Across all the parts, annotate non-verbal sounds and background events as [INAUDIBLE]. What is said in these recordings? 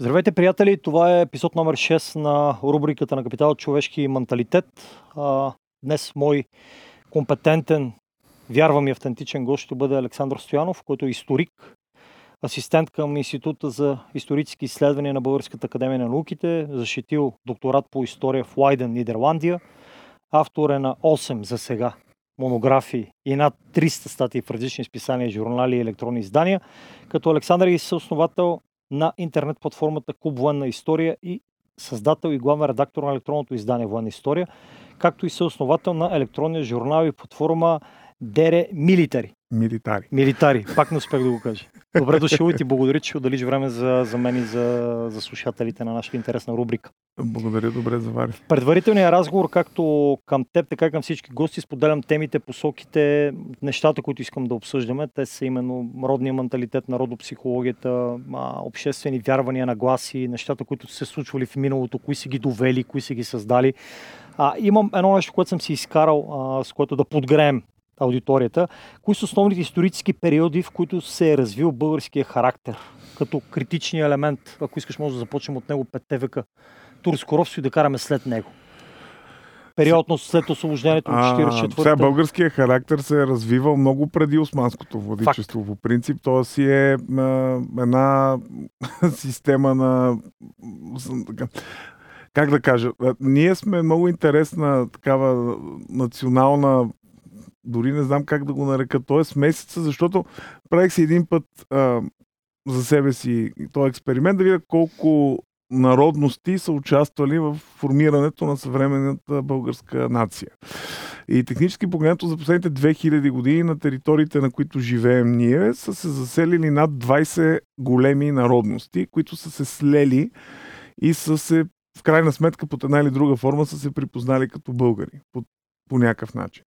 Здравейте, приятели! Това е епизод номер 6 на рубриката на Капитал Човешки менталитет. Днес мой компетентен, вярвам и автентичен гост ще бъде Александър Стоянов, който е историк, асистент към Института за исторически изследвания на Българската академия на науките, защитил докторат по история в Лайден, Нидерландия, автор е на 8 за сега монографии и над 300 статии в различни списания, журнали и електронни издания, като Александър е съосновател на интернет платформата Куб Военна история и създател и главен редактор на електронното издание Военна история, както и съосновател на електронния журнал и платформа Дере Милитари. Милитари. Милитари. Пак не успех да го кажа. Добре дошъл и ти благодаря, че отделиш време за, за мен и за, за слушателите на нашата интересна рубрика. Благодаря, добре завари. Предварителният разговор, както към теб, така и към всички гости, споделям темите, посоките, нещата, които искам да обсъждаме. Те са именно родния менталитет, народопсихологията, обществени вярвания, нагласи, нещата, които са се случвали в миналото, кои са ги довели, кои са ги създали. А, имам едно нещо, което съм си изкарал, а, с което да подгреем аудиторията. Кои са основните исторически периоди, в които се е развил българския характер? Като критичния елемент, ако искаш, може да започнем от него петте века. Турско робство и да караме след него. Периодно след освобождението от 44-та. Сега българския характер се е развивал много преди османското владичество Факт. по принцип. То си е а, една [LAUGHS] система на как да кажа, ние сме много интересна такава национална дори не знам как да го нарека, т.е. месеца, защото правих си един път а, за себе си този експеримент да видя колко народности са участвали в формирането на съвременната българска нация. И технически погледнато за последните 2000 години на териториите, на които живеем ние, са се заселили над 20 големи народности, които са се слели и са се в крайна сметка под една или друга форма са се припознали като българи. Под по някакъв начин.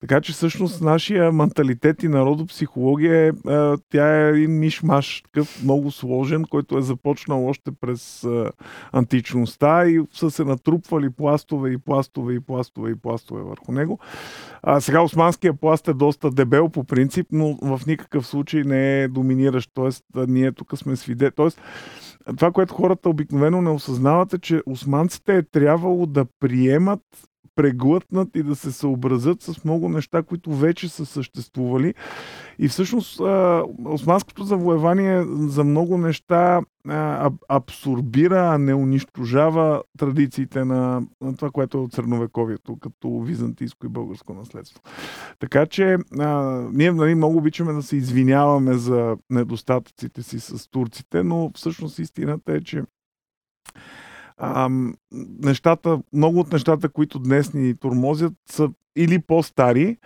Така че всъщност нашия менталитет и народопсихология е, тя е един мишмаш, такъв много сложен, който е започнал още през античността и са се натрупвали пластове и пластове и пластове и пластове върху него. А, сега османския пласт е доста дебел по принцип, но в никакъв случай не е доминиращ. Тоест, ние тук сме свиде. Тоест, това, което хората обикновено не осъзнават е, че османците е трябвало да приемат преглътнат и да се съобразят с много неща, които вече са съществували. И всъщност османското завоевание за много неща абсорбира, а не унищожава традициите на, на това, което е от средновековието, като византийско и българско наследство. Така че а, ние нали, много обичаме да се извиняваме за недостатъците си с турците, но всъщност истината е, че а, нещата, много от нещата, които днес ни тормозят, са или по-стари,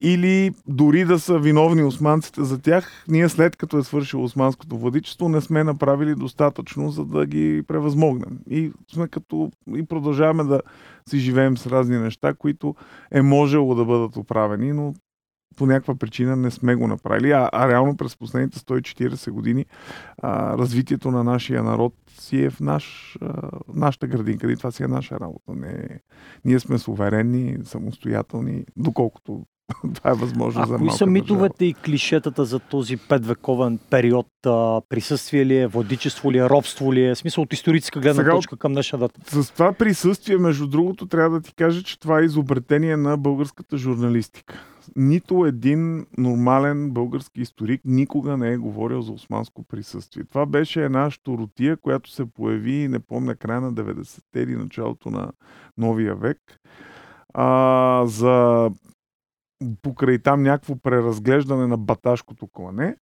или дори да са виновни османците за тях, ние след като е свършило османското владичество, не сме направили достатъчно, за да ги превъзмогнем. И сме като и продължаваме да си живеем с разни неща, които е можело да бъдат оправени, но по някаква причина не сме го направили. А, а реално през последните 140 години а, развитието на нашия народ си е в наш, а, нашата градинка и това си е наша работа. Не, ние сме суверенни, самостоятелни, доколкото [LAUGHS] това е възможно а за кои са митовете и клишетата за този петвековен период? А, присъствие ли е, владичество ли е, робство ли е? Смисъл от историческа гледна Сега, точка към днешна дата. С това присъствие, между другото, трябва да ти кажа, че това е изобретение на българската журналистика нито един нормален български историк никога не е говорил за османско присъствие. Това беше една щуротия, която се появи, не помня, края на 90-те или началото на новия век. А, за покрай там някакво преразглеждане на баташкото клане.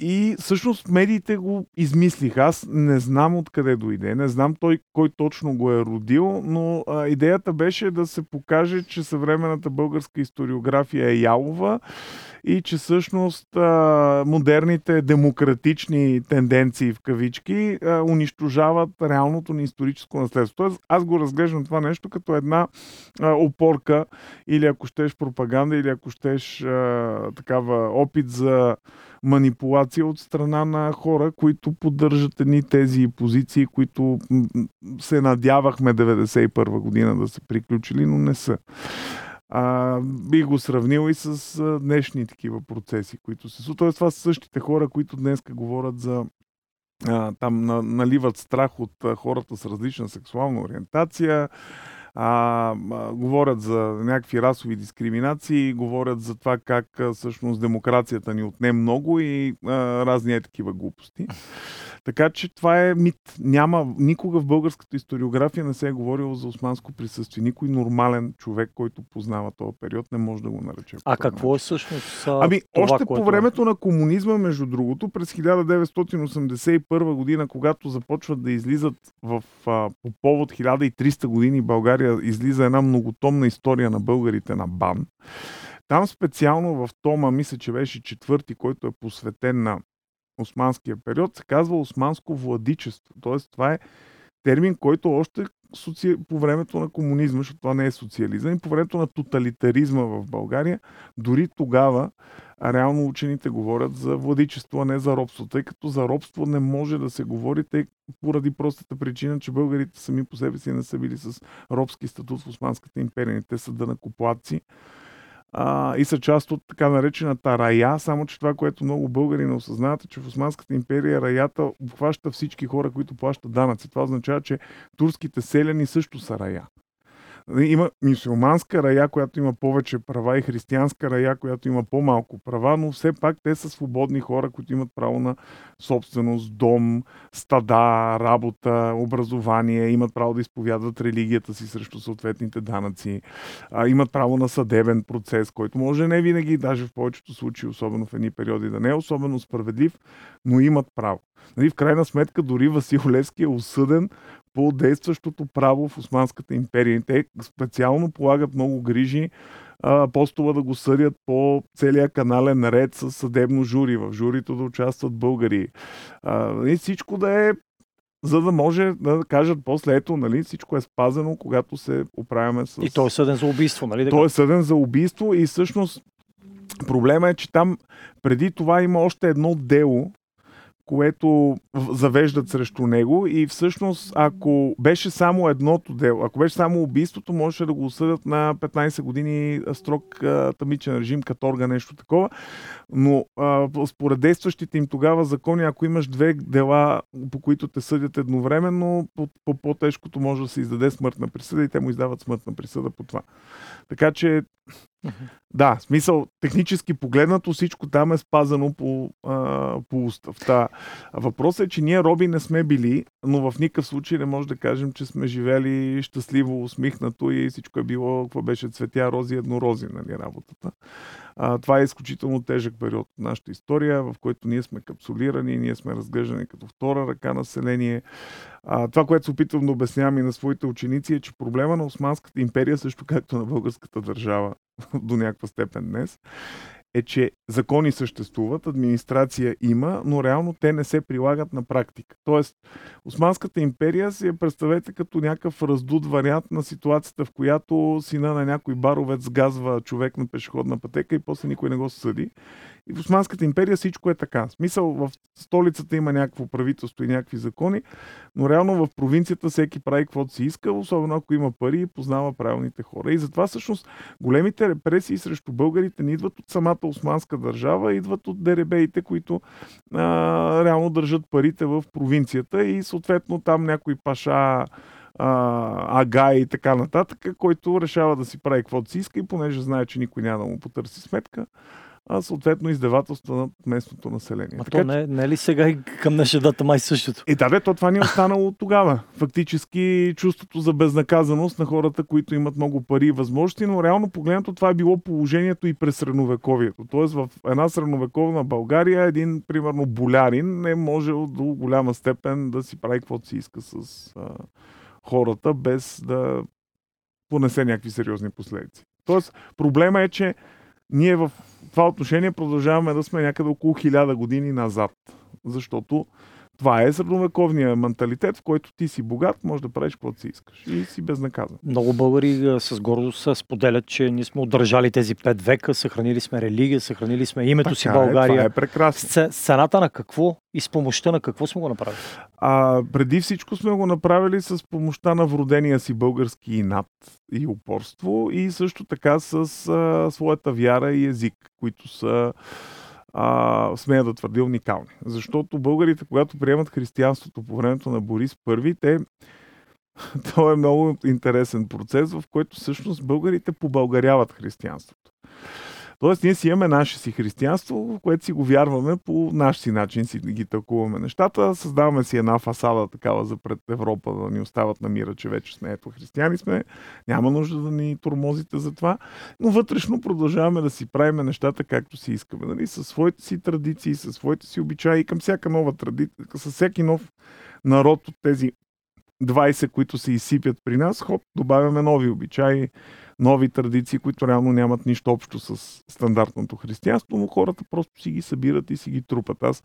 И всъщност медиите го измислих. Аз не знам откъде дойде, не знам той кой точно го е родил, но а, идеята беше да се покаже, че съвременната българска историография е ялова и че всъщност модерните демократични тенденции в кавички унищожават реалното ни историческо наследство. Тоест, аз го разглеждам това нещо като една опорка или ако щеш пропаганда, или ако щеш такава опит за манипулация от страна на хора, които поддържат едни тези позиции, които се надявахме 91 година да са приключили, но не са. А, би го сравнил и с а, днешни такива процеси, които се случват. Тоест, това са същите хора, които днес говорят за а, там на, наливат страх от а, хората с различна сексуална ориентация, а, а, говорят за някакви расови дискриминации, говорят за това как а, всъщност демокрацията ни отне много и а, разни е такива глупости. [LAUGHS] Така че това е мит. Няма, никога в българската историография не се е говорило за османско присъствие. Никой нормален човек, който познава този период, не може да го нарече. А какво е всъщност? Ами, това, още което... по времето на комунизма, между другото, през 1981 година, когато започват да излизат в, а, по повод 1300 години България, излиза една многотомна история на българите на БАН. Там специално в Тома, мисля, че беше четвърти, който е посветен на османския период, се казва османско владичество. Тоест, това е термин, който още соци... по времето на комунизма, защото това не е социализъм, и по времето на тоталитаризма в България, дори тогава а реално учените говорят за владичество, а не за робство, тъй като за робство не може да се говори, тъй поради простата причина, че българите сами по себе си не са били с робски статут в Османската империя. Те са дънакоплатци а, и са част от така наречената рая, само че това, което много българи не осъзнават, е, че в Османската империя раята обхваща всички хора, които плащат данъци. Това означава, че турските селяни също са рая. Има мусулманска рая, която има повече права и християнска рая, която има по-малко права, но все пак те са свободни хора, които имат право на собственост, дом, стада, работа, образование, имат право да изповядат религията си срещу съответните данъци, а, имат право на съдебен процес, който може не винаги, даже в повечето случаи, особено в едни периоди, да не е особено справедлив, но имат право. Нали, в крайна сметка дори Васил Левски е осъден по действащото право в Османската империя. Те специално полагат много грижи апостола да го съдят по целия канален ред с съдебно жури. В журито да участват българи. А, и всичко да е за да може да кажат после, ето, нали, всичко е спазено, когато се оправяме с... И той е съден за убийство, нали? Той е съден за убийство и всъщност проблема е, че там преди това има още едно дело, което завеждат срещу него и всъщност ако беше само едното дело, ако беше само убийството, можеше да го осъдят на 15 години строг тамичен режим, като орга, нещо такова. Но а, според действащите им тогава закони, ако имаш две дела, по които те съдят едновременно, по по-тежкото може да се издаде смъртна присъда и те му издават смъртна присъда по това. Така че да, смисъл, технически погледнато всичко там е спазано по, а, по устав. Та, въпросът е, че ние роби не сме били, но в никакъв случай не може да кажем, че сме живели щастливо, усмихнато и всичко е било, какво беше цветя, рози, еднорози, нали, работата. А, това е изключително тежък период от нашата история, в който ние сме капсулирани, ние сме разглеждани като втора ръка население. А, това, което се опитвам да обяснявам и на своите ученици е, че проблема на Османската империя, също както на българската държава [LAUGHS] до някаква степен днес, е, че закони съществуват, администрация има, но реално те не се прилагат на практика. Тоест, Османската империя си я представете като някакъв раздут вариант на ситуацията, в която сина на някой баровец газва човек на пешеходна пътека и после никой не го съди. И в Османската империя всичко е така. В смисъл, в столицата има някакво правителство и някакви закони, но реално в провинцията всеки прави каквото си иска, особено ако има пари и познава правилните хора. И затова всъщност големите репресии срещу българите не идват от самата османска държава, идват от деребеите, които а, реално държат парите в провинцията и съответно там някой паша ага и така нататък, който решава да си прави каквото си иска и понеже знае, че никой няма да му потърси сметка, а съответно издевателства на местното население. А така, то не, не е ли сега и към днешна дата май същото? И да, бе, то това ни е останало тогава. Фактически чувството за безнаказаност на хората, които имат много пари и възможности, но реално погледнато това е било положението и през средновековието. Тоест в една средновековна България един, примерно, болярин не може до голяма степен да си прави каквото си иска с а, хората, без да понесе някакви сериозни последици. Тоест, проблема е, че ние в това отношение продължаваме да сме някъде около хиляда години назад. Защото това е средновековния менталитет, в който ти си богат, можеш да правиш каквото си искаш и си безнаказан. Много българи с гордост споделят, че ние сме удържали тези пет века, съхранили сме религия, съхранили сме името така си България. Е, това е прекрасно. С, цената на какво и с помощта на какво сме го направили? А, преди всичко сме го направили с помощта на вродения си български инат и упорство и също така с а, своята вяра и език, които са а, смея да твърдя, уникални. Защото българите, когато приемат християнството по времето на Борис I, те [LAUGHS] това е много интересен процес, в който всъщност българите побългаряват християнството. Тоест, ние си имаме наше си християнство, в което си го вярваме по наш си начин, си ги тълкуваме нещата, създаваме си една фасада такава за пред Европа, да ни остават на мира, че вече сме ето християни сме, няма нужда да ни тормозите за това, но вътрешно продължаваме да си правиме нещата както си искаме, нали? със своите си традиции, със своите си обичаи и към всяка нова традиция, с всеки нов народ от тези 20, които се изсипят при нас, хоп, добавяме нови обичаи, нови традиции, които реално нямат нищо общо с стандартното християнство, но хората просто си ги събират и си ги трупат. Аз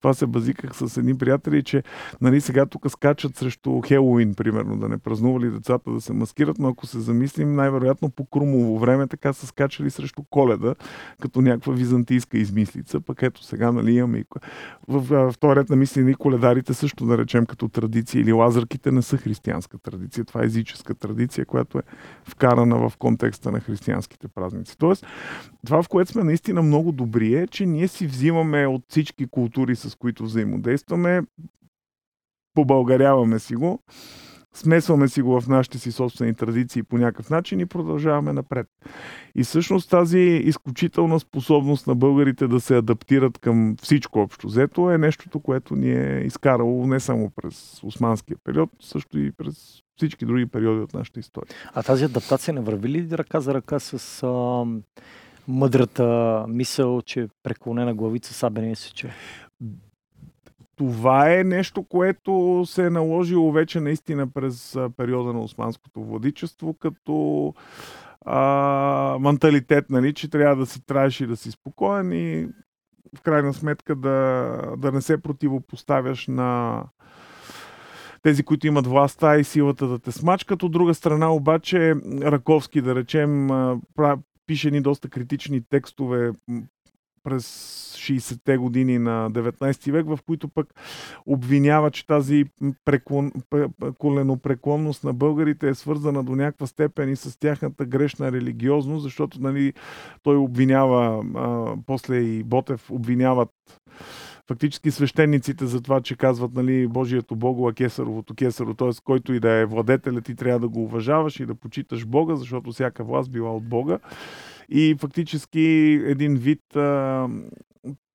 това се базиках с едни приятели, че нали, сега тук скачат срещу Хелоуин, примерно, да не празнували децата да се маскират, но ако се замислим, най-вероятно по Крумово време така са скачали срещу Коледа, като някаква византийска измислица, пък ето сега нали, имаме и... В, в, в този ред на мисли и коледарите също, да речем, като традиция или лазърките не са християнска традиция. Това е езическа традиция, която е вкарана в в контекста на християнските празници. Тоест, това, в което сме наистина много добри е, че ние си взимаме от всички култури, с които взаимодействаме, побългаряваме си го, смесваме си го в нашите си собствени традиции по някакъв начин и продължаваме напред. И всъщност тази изключителна способност на българите да се адаптират към всичко общо взето е нещото, което ни е изкарало не само през османския период, също и през всички други периоди от нашата история. А тази адаптация не върви ли ръка за ръка с а, мъдрата мисъл, че преклонена главица сабене се че? Това е нещо, което се е наложило вече наистина през периода на османското владичество, като а, менталитет, нали, че трябва да си траеш и да си спокоен и в крайна сметка да, да не се противопоставяш на тези, които имат властта и силата да те смачкат. От друга страна обаче Раковски, да речем, пише ни доста критични текстове през 60-те години на 19 век, в които пък обвинява, че тази преклон, коленопреклонност на българите е свързана до някаква степен и с тяхната грешна религиозност, защото нали, той обвинява, а, после и Ботев обвиняват фактически свещениците за това, че казват, нали, Божието Бого, а Кесаровото Кесаро, т.е. който и да е владетелят, ти трябва да го уважаваш и да почиташ Бога, защото всяка власт била от Бога. И фактически един вид а,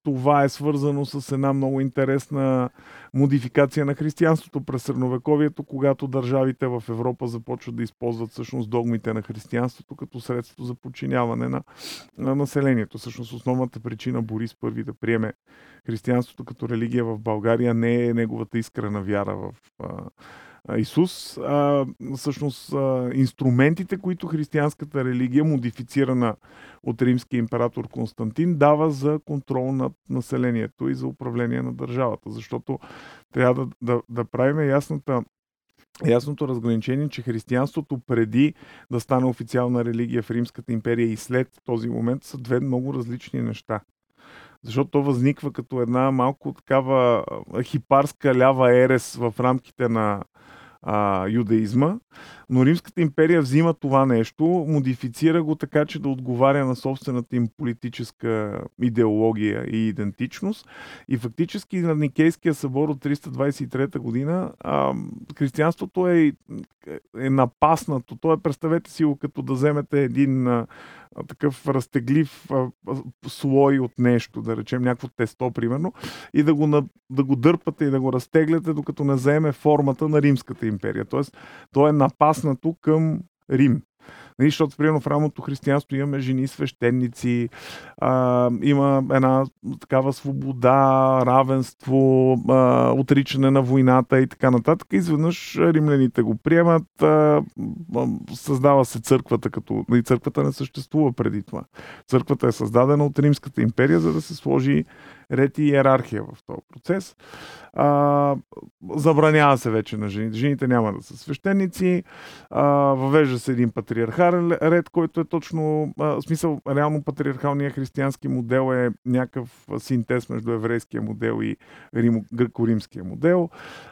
това е свързано с една много интересна модификация на християнството през средновековието, когато държавите в Европа започват да използват всъщност догмите на християнството като средство за подчиняване на, на населението. Всъщност основната причина Борис първи да приеме християнството като религия в България не е неговата искрена вяра в Исус, а, всъщност а, инструментите, които християнската религия, модифицирана от римския император Константин, дава за контрол над населението и за управление на държавата. Защото трябва да, да, да правим ясната ясното разграничение, че християнството преди да стане официална религия в Римската империя и след този момент са две много различни неща. Защото то възниква като една малко такава хипарска лява ерес в рамките на а, юдаизма, но Римската империя взима това нещо, модифицира го така, че да отговаря на собствената им политическа идеология и идентичност. И фактически на Никейския събор от 323 година а, християнството е, е напаснато. То е, представете си го, като да вземете един а, такъв разтеглив а, слой от нещо, да речем някакво тесто, примерно, и да го, да го дърпате и да го разтегляте, докато не заеме формата на Римската империя. Тоест, то е напаснато към Рим. Нали, защото, примерно, в рамото християнство имаме жени свещеници, а, има една такава свобода, равенство, а, отричане на войната и така нататък. Изведнъж римляните го приемат, а, създава се църквата, като и нали, църквата не съществува преди това. Църквата е създадена от Римската империя, за да се сложи ред и иерархия в този процес. А, забранява се вече на жените. Жените няма да са свещеници. А, въвежда се един патриархален ред, който е точно, а, смисъл, реално патриархалният християнски модел е някакъв синтез между еврейския модел и римо, гръко-римския модел.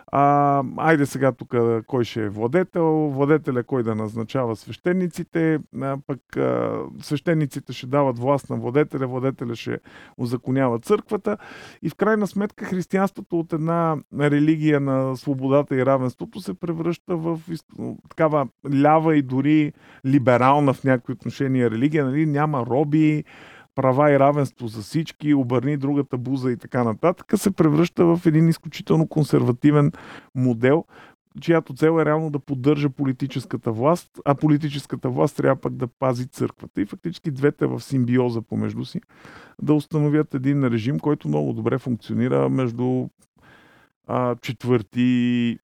А, айде сега тук кой ще е владетел, владетеля кой да назначава свещениците, а, пък а, свещениците ще дават власт на владетеля, владетеля ще узаконява църквата и в крайна сметка християнството от една религия на свободата и равенството се превръща в такава лява и дори либерална в някакви отношения религия, нали? няма роби, права и равенство за всички, обърни другата буза и така нататък, се превръща в един изключително консервативен модел, чиято цел е реално да поддържа политическата власт, а политическата власт трябва пък да пази църквата. И фактически двете в симбиоза помежду си да установят един режим, който много добре функционира между четвърти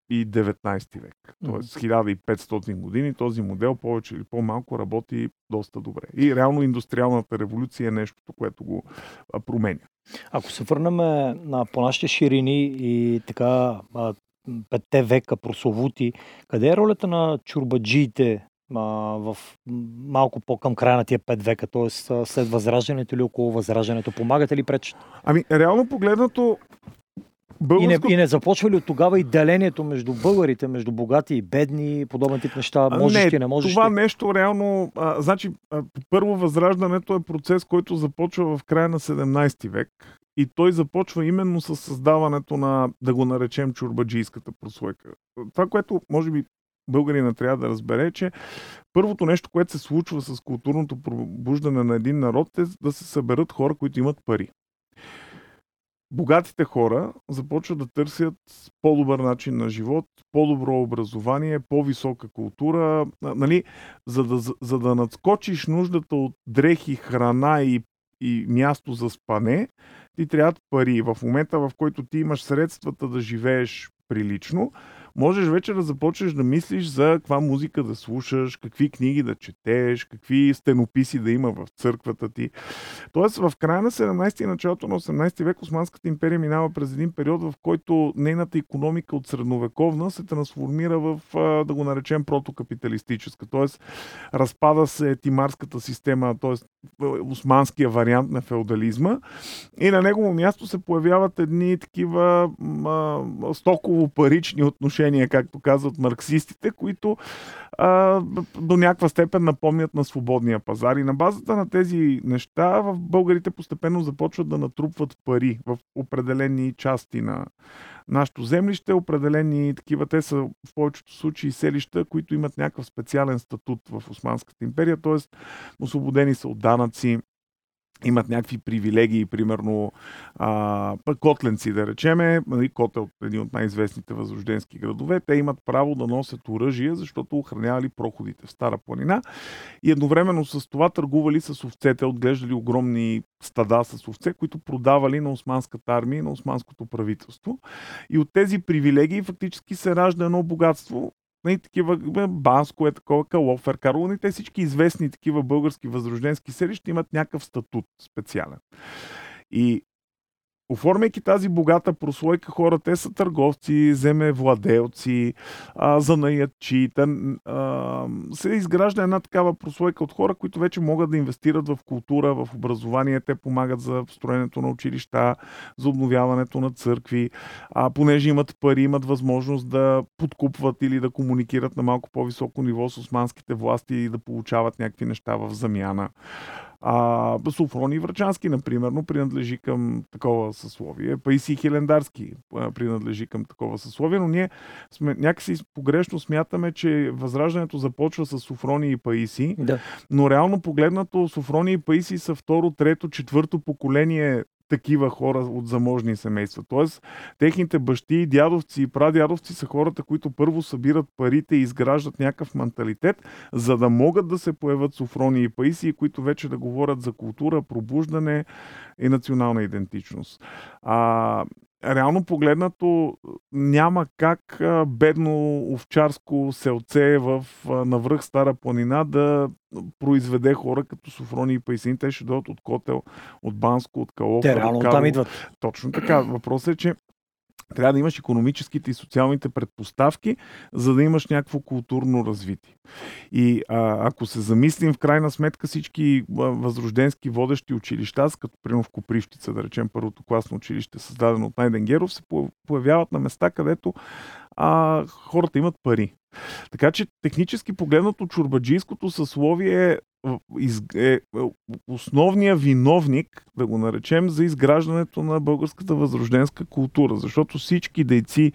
и 19 век. Тоест 1500 години този модел повече или по-малко работи доста добре. И реално индустриалната революция е нещото, което го променя. Ако се върнем на, по нашите ширини и така петте века прословути, къде е ролята на чурбаджиите в малко по-към края на тия пет века, т.е. след възраждането или около възраждането? Помагате ли пречат? Ами, реално погледнато, Българско... И, не, и не започва ли от тогава и делението между българите, между богати и бедни, подобен тип неща, можеш не, не можеш Това нещо реално, а, значи, а, първо възраждането е процес, който започва в края на 17 век и той започва именно с създаването на, да го наречем, чурбаджийската прослойка. Това, което може би българина трябва да разбере, е, че първото нещо, което се случва с културното пробуждане на един народ е да се съберат хора, които имат пари богатите хора започват да търсят по-добър начин на живот, по-добро образование, по-висока култура. Нали, за, да, за да надскочиш нуждата от дрехи, храна и, и място за спане, ти трябват пари. В момента, в който ти имаш средствата да живееш прилично, можеш вече да започнеш да мислиш за каква музика да слушаш, какви книги да четеш, какви стенописи да има в църквата ти. Тоест, в края на 17 и началото на 18 век Османската империя минава през един период, в който нейната економика от средновековна се трансформира в, да го наречем, протокапиталистическа. Тоест, разпада се тимарската система, т.е. османския вариант на феодализма и на негово място се появяват едни такива стоково-парични отношения отношения, както казват марксистите, които а, до някаква степен напомнят на свободния пазар. И на базата на тези неща в българите постепенно започват да натрупват пари в определени части на нашето землище, определени такива, те са в повечето случаи селища, които имат някакъв специален статут в Османската империя, т.е. освободени са от данъци, имат някакви привилегии, примерно а, котленци, да речеме, нали, Кот е от един от най-известните възрожденски градове, те имат право да носят оръжие, защото охранявали проходите в Стара планина и едновременно с това търгували с овцете, отглеждали огромни стада с овце, които продавали на османската армия и на османското правителство. И от тези привилегии фактически се ражда едно богатство, нали, такива, Банско е такова, Калофер, Карлони, те всички известни такива български възрожденски селища имат някакъв статут специален. И Оформяйки тази богата прослойка хора, те са търговци, земевладелци, занаятчи. се изгражда една такава прослойка от хора, които вече могат да инвестират в култура, в образование. Те помагат за строенето на училища, за обновяването на църкви. А, понеже имат пари, имат възможност да подкупват или да комуникират на малко по-високо ниво с османските власти и да получават някакви неща в замяна. А, Софрони Врачански, например, принадлежи към такова съсловие. Паиси Хелендарски принадлежи към такова съсловие, но ние сме, някакси погрешно смятаме, че възраждането започва с Софрони и Паиси, да. но реално погледнато Софрони и Паиси са второ, трето, четвърто поколение такива хора от заможни семейства. Тоест, техните бащи, дядовци и прадядовци са хората, които първо събират парите и изграждат някакъв менталитет, за да могат да се появят софрони и паисии, които вече да говорят за култура, пробуждане и национална идентичност. А, реално погледнато няма как бедно овчарско селце в навръх Стара планина да произведе хора като Софрони и Пайсин. Те ще дойдат от Котел, от Банско, от Калофа. Те реално от там идват. Точно така. Въпросът е, че трябва да имаш економическите и социалните предпоставки, за да имаш някакво културно развитие. И а, ако се замислим в крайна сметка всички възрожденски водещи училища, като примерно в Копривщица, да речем първото класно училище, създадено от Найден Геров, се появяват на места, където а, хората имат пари. Така че технически погледнато чурбаджийското съсловие е, е основният виновник, да го наречем, за изграждането на българската възрожденска култура. Защото всички дейци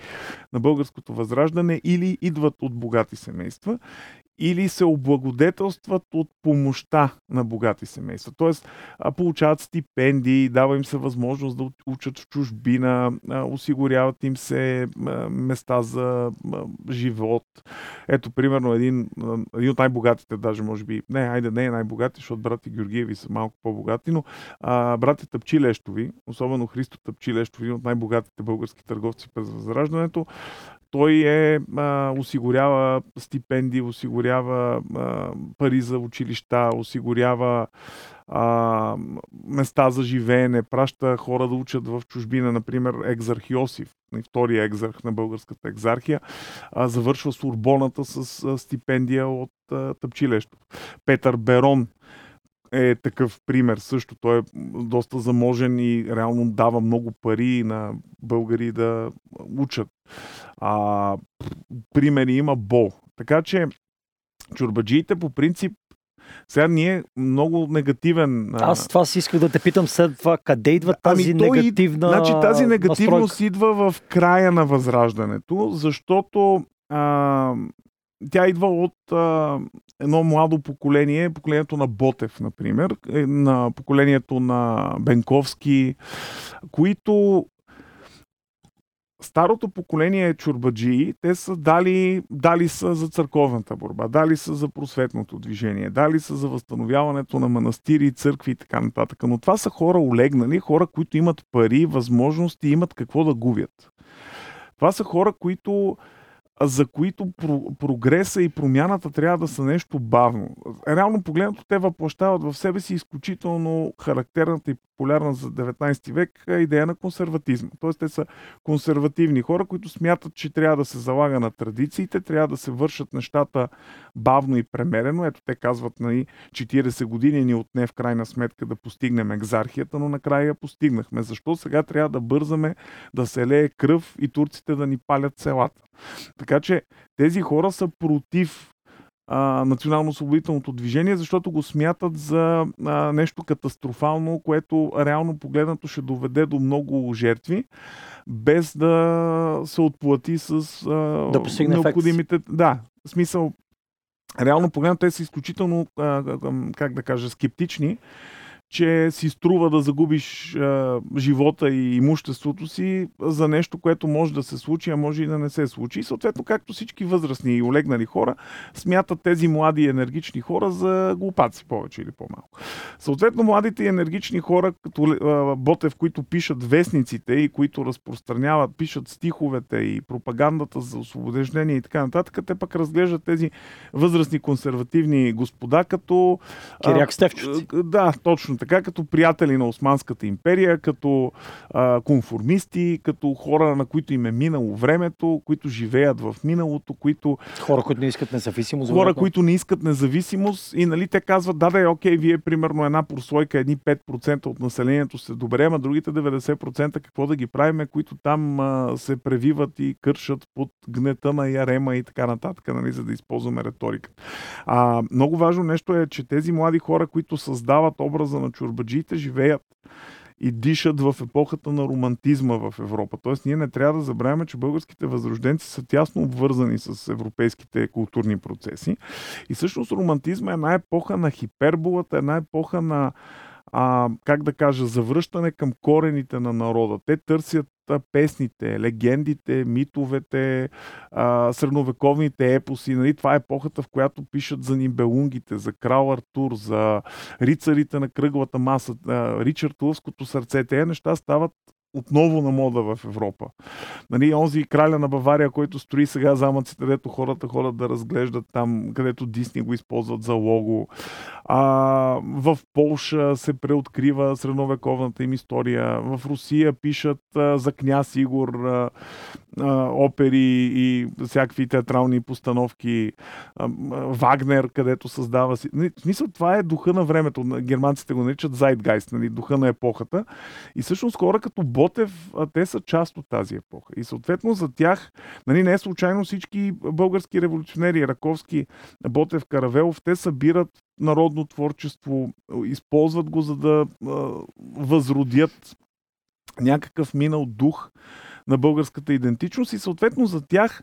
на българското възраждане или идват от богати семейства, или се облагодетелстват от помощта на богати семейства. Тоест, получават стипендии, дава им се възможност да учат в чужбина, осигуряват им се места за живот. Ето, примерно, един, един от най-богатите, даже може би, не, айде не е най-богати, защото брати Георгиеви са малко по-богати, но а, брати Тъпчи особено Христо Тъпчи един от най-богатите български търговци през Възраждането, той е, а, осигурява стипендии, осигурява а, пари за училища, осигурява а, места за живеене, праща хора да учат в чужбина, например екзарх Йосиф, втория екзарх на българската екзархия, а, завършва с Урбоната с а, стипендия от а, Тъпчилещов. Петър Берон е такъв пример също. Той е доста заможен и реално дава много пари на българи да учат. А, примери има Бо. Така че чурбаджиите по принцип сега ние много негативен. Аз това си исках да те питам след това. Къде идва ами тази ами негативна. Значи тази негативност настройка? идва в края на възраждането, защото а, тя идва от а, едно младо поколение, поколението на Ботев, например, е, на поколението на Бенковски, които старото поколение чурбаджии, те са дали, дали са за църковната борба, дали са за просветното движение, дали са за възстановяването на манастири, църкви и така нататък. Но това са хора олегнали, хора, които имат пари, възможности, имат какво да губят. Това са хора, които за които про- прогреса и промяната трябва да са нещо бавно. Реално погледнато те въплащават в себе си изключително характерната и популярна за 19 век идея на консерватизма. Тоест те са консервативни хора, които смятат, че трябва да се залага на традициите, трябва да се вършат нещата бавно и премерено. Ето те казват, нали, 40 години ни отне в крайна сметка да постигнем екзархията, но накрая я постигнахме. Защо сега трябва да бързаме да се лее кръв и турците да ни палят селата? Така че тези хора са против национално-освободителното движение, защото го смятат за а, нещо катастрофално, което реално погледнато ще доведе до много жертви, без да се отплати с а, да необходимите. Ефект. Да, смисъл. Реално погледнато те са изключително, а, как да кажа, скептични че си струва да загубиш а, живота и имуществото си за нещо, което може да се случи, а може и да не се случи. И съответно, както всички възрастни и олегнали хора, смятат тези млади и енергични хора за глупаци повече или по-малко. Съответно, младите и енергични хора, като а, Ботев, които пишат вестниците и които разпространяват, пишат стиховете и пропагандата за освобождение и така нататък, те пък разглеждат тези възрастни консервативни господа като... Киряк Стевчуци. Да, точно така, като приятели на Османската империя, като а, конформисти, като хора, на които им е минало времето, които живеят в миналото, които... Хора, които не искат независимост. Хора, вероятно. които не искат независимост и нали те казват, да, да, е окей, вие примерно една прослойка, едни 5% от населението се добре, а другите 90% какво да ги правиме, които там а, се превиват и кършат под гнета на ярема и така нататък, нали, за да използваме риторика. А, много важно нещо е, че тези млади хора, които създават образа на чурбаджиите живеят и дишат в епохата на романтизма в Европа. Тоест ние не трябва да забравяме, че българските възрожденци са тясно обвързани с европейските културни процеси. И всъщност романтизма е една епоха на хиперболата, една епоха на а, как да кажа, завръщане към корените на народа. Те търсят песните, легендите, митовете, а, средновековните епоси. Нали? Това е епохата, в която пишат за нимбелунгите, за крал Артур, за рицарите на кръглата маса, а, Ричард Лъвското сърце. Те неща стават отново на мода в Европа. Нали, онзи краля на Бавария, който строи сега замъците, където хората ходят да разглеждат там, където Дисни го използват за лого. А, в Полша се преоткрива средновековната им история. В Русия пишат а, за княз Игор а, а, опери и всякакви театрални постановки. А, Вагнер, където създава си. Нали, в смисъл, това е духа на времето. Германците го наричат Zeitgeist, нали, духа на епохата. И всъщност хора като Ботев, те са част от тази епоха. И съответно за тях, нали, не е случайно всички български революционери, Раковски, Ботев, Каравелов, те събират народно творчество, използват го за да а, възродят някакъв минал дух на българската идентичност и съответно за тях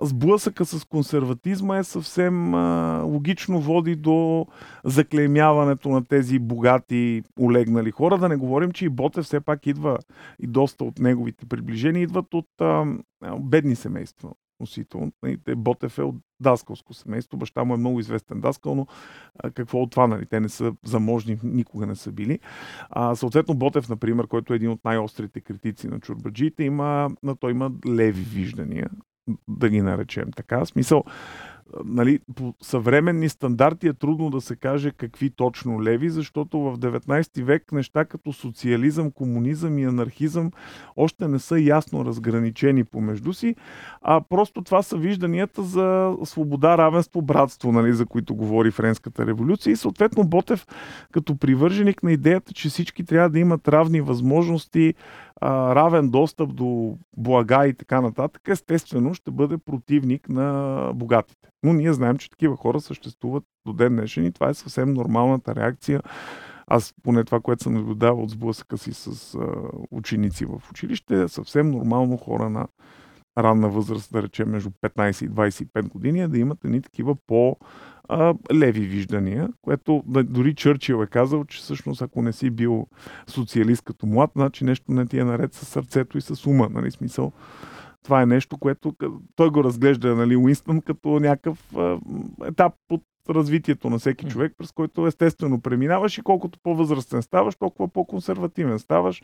сблъсъка с консерватизма е съвсем а, логично води до заклеймяването на тези богати, олегнали хора. Да не говорим, че и Ботев все пак идва и доста от неговите приближения идват от а, бедни семейства носител. Ботев е от даскалско семейство. Баща му е много известен даскал, но а, какво от това? Нали? Те не са заможни, никога не са били. А, съответно, Ботев, например, който е един от най-острите критици на чурбаджиите, има, на той има леви виждания, да ги наречем така. Смисъл, нали, по съвременни стандарти е трудно да се каже какви точно леви, защото в 19 век неща като социализъм, комунизъм и анархизъм още не са ясно разграничени помежду си, а просто това са вижданията за свобода, равенство, братство, нали, за които говори Френската революция и съответно Ботев като привърженик на идеята, че всички трябва да имат равни възможности, равен достъп до блага и така нататък, естествено ще бъде противник на богатите. Но ние знаем, че такива хора съществуват до ден днешен и това е съвсем нормалната реакция. Аз поне това, което съм наблюдавал от сблъсъка си с а, ученици в училище, е съвсем нормално хора на ранна възраст, да речем между 15 и 25 години, е да имат едни такива по- леви виждания, което дори Чърчил е казал, че всъщност ако не си бил социалист като млад, значи нещо не ти е наред с сърцето и с ума, нали, смисъл. Това е нещо, което той го разглежда, нали, Уинстън като някакъв етап от развитието на всеки човек, през който естествено преминаваш и колкото по-възрастен ставаш, толкова по-консервативен ставаш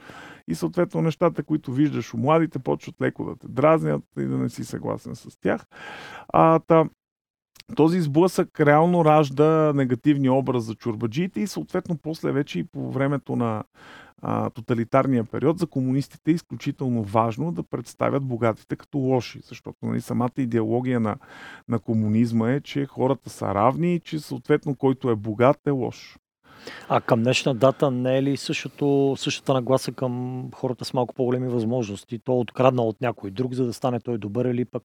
и съответно нещата, които виждаш у младите, почват леко да те дразнят и да не си съгласен с тях. А, та, този сблъсък реално ражда негативния образ за чурбаджиите и съответно после вече и по времето на а, тоталитарния период за комунистите е изключително важно да представят богатите като лоши, защото нали, самата идеология на, на комунизма е, че хората са равни и че съответно който е богат е лош. А към днешна дата не е ли същото, същата нагласа към хората с малко по-големи възможности? То е откраднал от някой друг, за да стане той добър или пък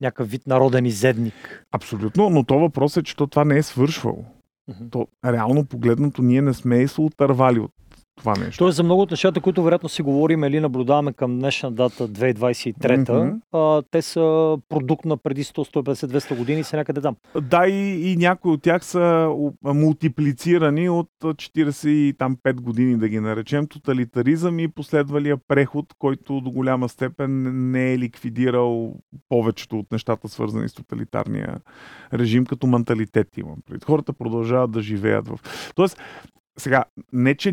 някакъв вид народен изедник? Абсолютно, но то въпрос е, че то това не е свършвало. Uh-huh. То, реално погледнато, ние не сме се отървали от това нещо. Тоест за много от нещата, които вероятно си говорим или наблюдаваме към днешна дата 2023, mm-hmm. а, те са продукт на преди 100, 150, 200 години и са някъде там. Да, и, и някои от тях са мултиплицирани от 45 години, да ги наречем, тоталитаризъм и последвалия преход, който до голяма степен не е ликвидирал повечето от нещата, свързани с тоталитарния режим, като менталитет имам. Хората продължават да живеят в... Тоест, сега, не че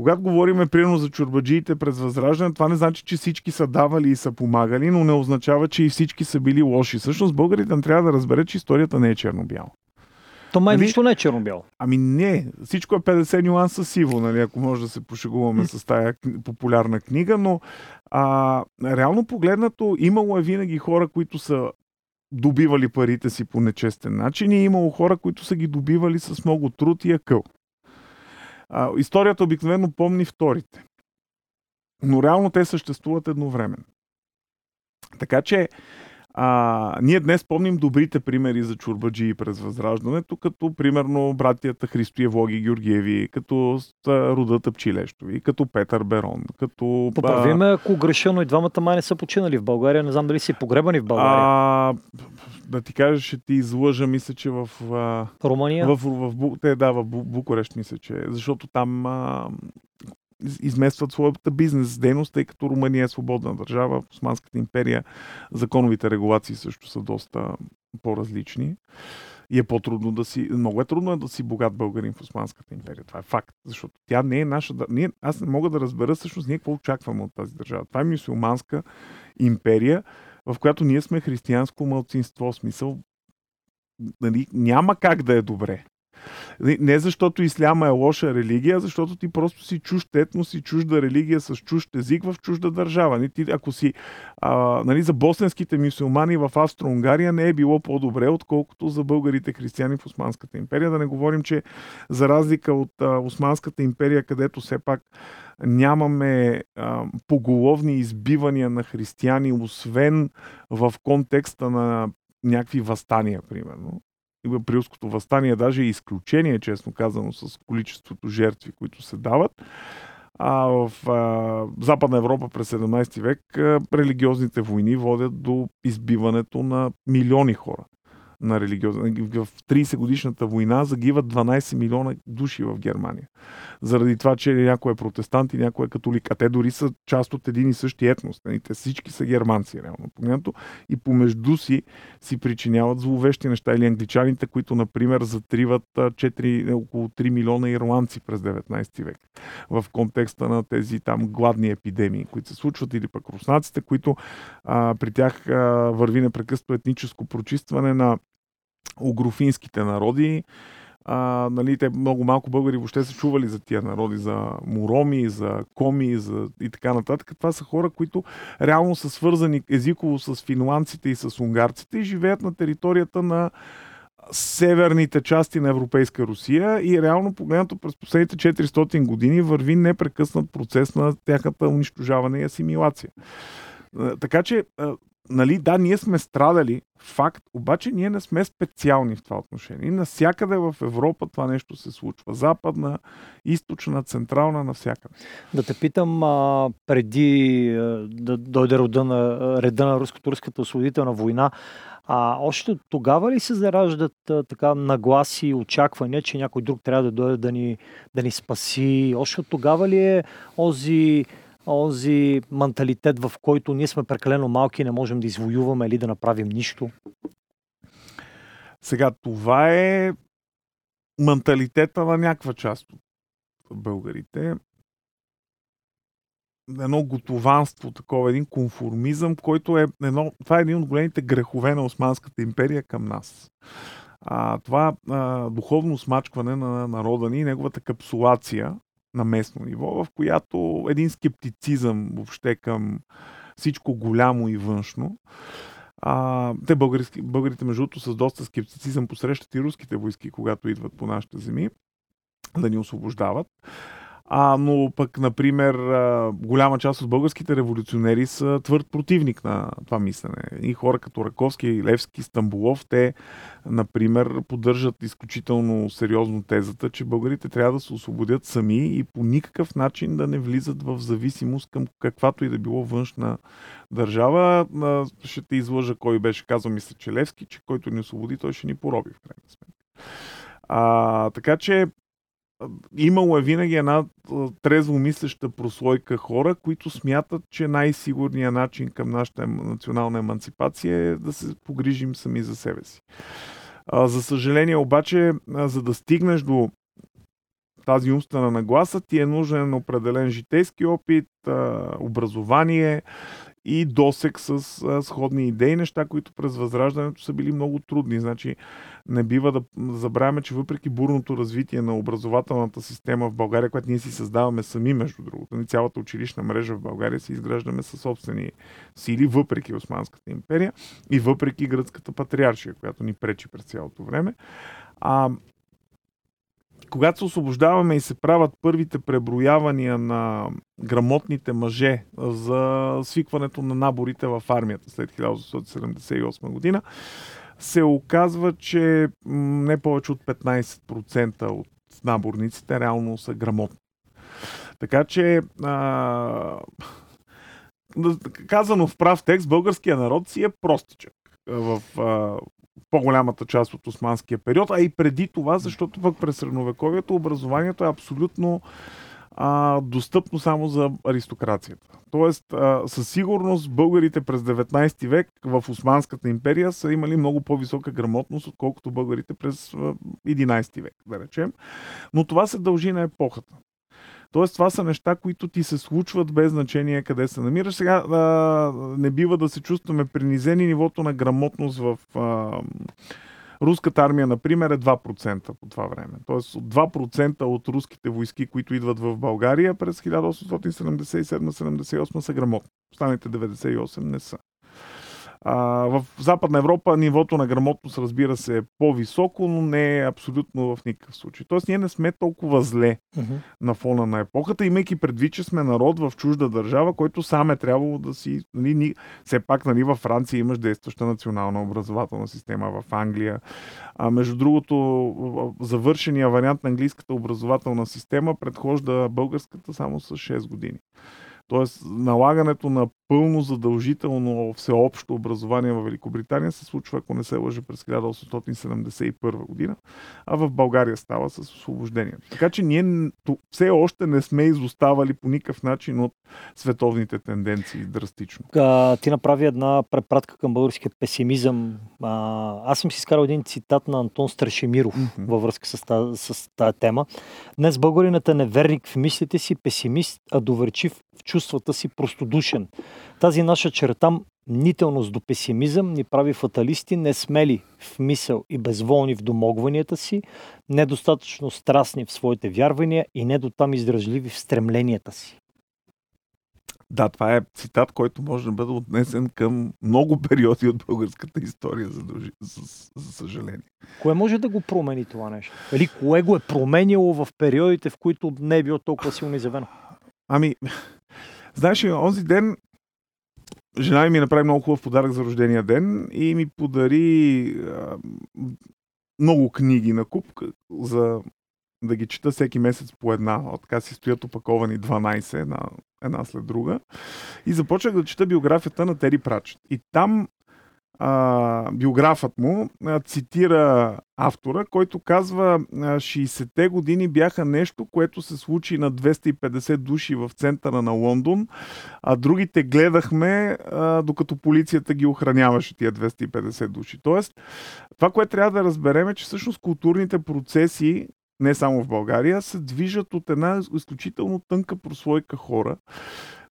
когато говорим примерно за чурбаджиите през възраждане, това не значи, че всички са давали и са помагали, но не означава, че и всички са били лоши. Всъщност българите трябва да разберат, че историята не е черно-бяло. То май нали? нищо не е черно-бяло. Ами не, всичко е 50 нюанса сиво, нали, ако може да се пошегуваме с тая популярна книга, но а, реално погледнато имало е винаги хора, които са добивали парите си по нечестен начин и имало хора, които са ги добивали с много труд и акъл. А, историята обикновено помни вторите. Но реално те съществуват едновременно. Така че а, ние днес помним добрите примери за чурбаджи през Възраждането, като примерно братията Христо Евлоги Георгиеви, като Руда Тъпчилещови, като Петър Берон, като... Поправи ме, ако греша, но и двамата май не са починали в България. Не знам дали си погребани в България. А, да ти кажа, ще ти излъжа, мисля, че в... Румъния? В, в, в, те, да, в Букурещ, мисля, че защото там а, изместват своята бизнес дейност, тъй като Румъния е свободна държава, в Османската империя законовите регулации също са доста по-различни. И е по-трудно да си, много е трудно да си богат българин в Османската империя. Това е факт, защото тя не е наша. Ние, аз не мога да разбера всъщност ние какво очакваме от тази държава. Това е мюсюлманска империя, в която ние сме християнско мълцинство. Смисъл, нали, няма как да е добре. Не защото исляма е лоша религия, защото ти просто си чужд етнос и чужда религия с чужд език в чужда държава. Не, ти, ако си а, нали, за босненските мюсюлмани в Австро-Унгария не е било по-добре, отколкото за българите християни в Османската империя. Да не говорим, че за разлика от а, Османската империя, където все пак нямаме а, поголовни избивания на християни, освен в контекста на някакви възстания, примерно априлското възстание даже е изключение, честно казано, с количеството жертви, които се дават. А в а, Западна Европа през 17 век а, религиозните войни водят до избиването на милиони хора на религиозна. В 30 годишната война загиват 12 милиона души в Германия. Заради това, че някой е протестант и някой е католик. А те дори са част от един и същи етнос. Нали? Те всички са германци, реално погледнато. И помежду си си причиняват зловещи неща. Или англичаните, които, например, затриват 4, около 3 милиона ирландци през 19 век. В контекста на тези там гладни епидемии, които се случват. Или пък руснаците, които а, при тях а, върви непрекъснато етническо прочистване на огрофинските народи. А, нали, те много малко българи въобще са чували за тия народи, за муроми, за коми за... и така нататък. Това са хора, които реално са свързани езиково с финландците и с унгарците и живеят на територията на северните части на Европейска Русия и реално погледнато през последните 400 години върви непрекъснат процес на тяхната унищожаване и асимилация. Така че нали, да, ние сме страдали, факт, обаче ние не сме специални в това отношение. И навсякъде в Европа това нещо се случва. Западна, източна, централна, навсякъде. Да те питам, а, преди а, да дойде рода на, реда на руско-турската освободителна война, а още тогава ли се зараждат а, така нагласи и очаквания, че някой друг трябва да дойде да ни, да ни спаси? Още тогава ли е ози онзи менталитет, в който ние сме прекалено малки и не можем да извоюваме или да направим нищо? Сега, това е менталитета на някаква част от българите. Едно готованство, такова, един конформизъм, който е едно, това е един от големите грехове на Османската империя към нас. А, това а, духовно смачкване на народа ни, неговата капсулация, на местно ниво, в която един скептицизъм въобще към всичко голямо и външно. А, те български, българите, между другото, с доста скептицизъм посрещат и руските войски, когато идват по нашите земи, да ни освобождават. А, но пък, например, голяма част от българските революционери са твърд противник на това мислене. И хора като Раковски, Левски, Стамбулов, те, например, поддържат изключително сериозно тезата, че българите трябва да се освободят сами и по никакъв начин да не влизат в зависимост към каквато и да било външна държава. Ще те излъжа кой беше казал, мисля, че Левски, че който ни освободи, той ще ни пороби в крайна сметка. А, така че имало е винаги една трезво мислеща прослойка хора, които смятат, че най-сигурният начин към нашата национална емансипация е да се погрижим сами за себе си. За съжаление обаче, за да стигнеш до тази умствена нагласа, ти е нужен определен житейски опит, образование, и досек с а, сходни идеи, неща, които през Възраждането са били много трудни. Значи не бива да забравяме, че въпреки бурното развитие на образователната система в България, която ние си създаваме сами, между другото, ни цялата училищна мрежа в България си изграждаме със собствени сили, въпреки Османската империя и въпреки гръцката патриаршия, която ни пречи през цялото време. А, когато се освобождаваме и се правят първите преброявания на грамотните мъже за свикването на наборите в армията след 1978 година, се оказва, че не повече от 15% от наборниците реално са грамотни. Така че, а, казано в прав текст, българския народ си е простичък в по-голямата част от османския период, а и преди това, защото пък през средновековието образованието е абсолютно а, достъпно само за аристокрацията. Тоест, а, със сигурност българите през 19 век в Османската империя са имали много по-висока грамотност, отколкото българите през 11 век, да речем. Но това се дължи на епохата. Тоест, това са неща, които ти се случват без значение къде се намираш. Сега а, не бива да се чувстваме принизени. Нивото на грамотност в а, руската армия, например, е 2% по това време. Тоест, 2% от руските войски, които идват в България през 1877-78 са грамотни. Останалите 98 не са. А, в Западна Европа нивото на грамотност, разбира се, е по-високо, но не е абсолютно в никакъв случай. Тоест, ние не сме толкова зле uh-huh. на фона на епохата, имайки предвид, че сме народ в чужда държава, който сам е трябвало да си. Нали, ни, все пак, нали, във Франция имаш действаща национална образователна система, в Англия. А, между другото, завършения вариант на английската образователна система предхожда българската само с 6 години. Тоест, налагането на пълно задължително всеобщо образование в Великобритания се случва, ако не се лъжа, през 1871 година, а в България става с освобождението. Така че ние все още не сме изоставали по никакъв начин от световните тенденции драстично. А, ти направи една препратка към българския песимизъм. А, аз съм си изкарал един цитат на Антон Страшемиров mm-hmm. във връзка с, тази, с тази тема. Днес българинът е неверник в мислите си, песимист, а доверчив в чувствата си, простодушен. Тази наша черта нителност до песимизъм ни прави фаталисти, не смели в мисъл и безволни в домогванията си, недостатъчно страстни в своите вярвания и не до там издръжливи в стремленията си. Да, това е цитат, който може да бъде отнесен към много периоди от българската история, за, за, за съжаление. Кое може да го промени това нещо? Или кое го е променило в периодите, в които не е било толкова силно изявено? Ами, знаеш, онзи ден жена ми направи много хубав подарък за рождения ден и ми подари а, много книги на куп за да ги чета всеки месец по една. От така си стоят опаковани 12, една, една след друга. И започнах да чета биографията на Тери Прачет. И там а, биографът му а, цитира автора, който казва 60-те години бяха нещо, което се случи на 250 души в центъра на Лондон, а другите гледахме, а, докато полицията ги охраняваше тия 250 души. Тоест, това, което трябва да разберем е, че всъщност културните процеси не само в България, се движат от една изключително тънка прослойка хора,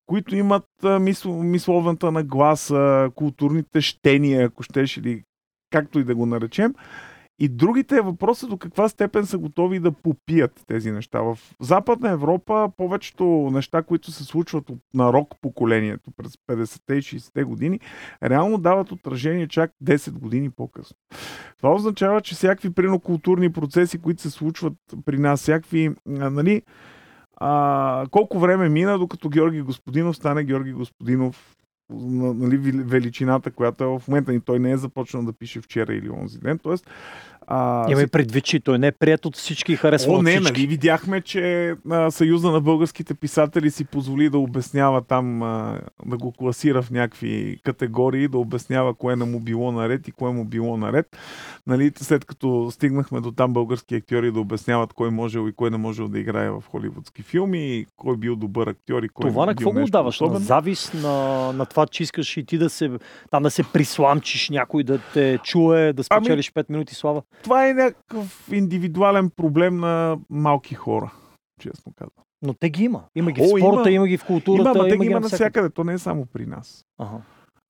които имат мисл, мисловната нагласа, културните щения, ако щеш или както и да го наречем. И другите е въпросът до каква степен са готови да попият тези неща. В Западна Европа повечето неща, които се случват на рок поколението през 50-те и 60-те години, реално дават отражение чак 10 години по-късно. Това означава, че всякакви принокултурни процеси, които се случват при нас, всякакви, нали, а, колко време мина, докато Георги Господинов стане Георги Господинов нали, величината, която е в момента ни. Той не е започнал да пише вчера или онзи ден. Тоест, а, Има и предвид, че той не е прият от всички и харесва О, не, всички. нали видяхме, че а, Съюза на българските писатели си позволи да обяснява там, а, да го класира в някакви категории, да обяснява кое не му било наред и кое му било наред. Нали, след като стигнахме до там български актьори да обясняват кой можел и кой не можел да играе в холивудски филми, кой бил добър актьор и кой Това на какво го даваш? На завист, на, на това, че искаш и ти да се, там да се присламчиш някой да те чуе, да ами, спечелиш ами, 5 минути слава? Това е някакъв индивидуален проблем на малки хора, честно казвам. Но те ги има. Има ги в спорта, има, има ги в културата. Има, има те ги има навсякъде. То не е само при нас. Ага.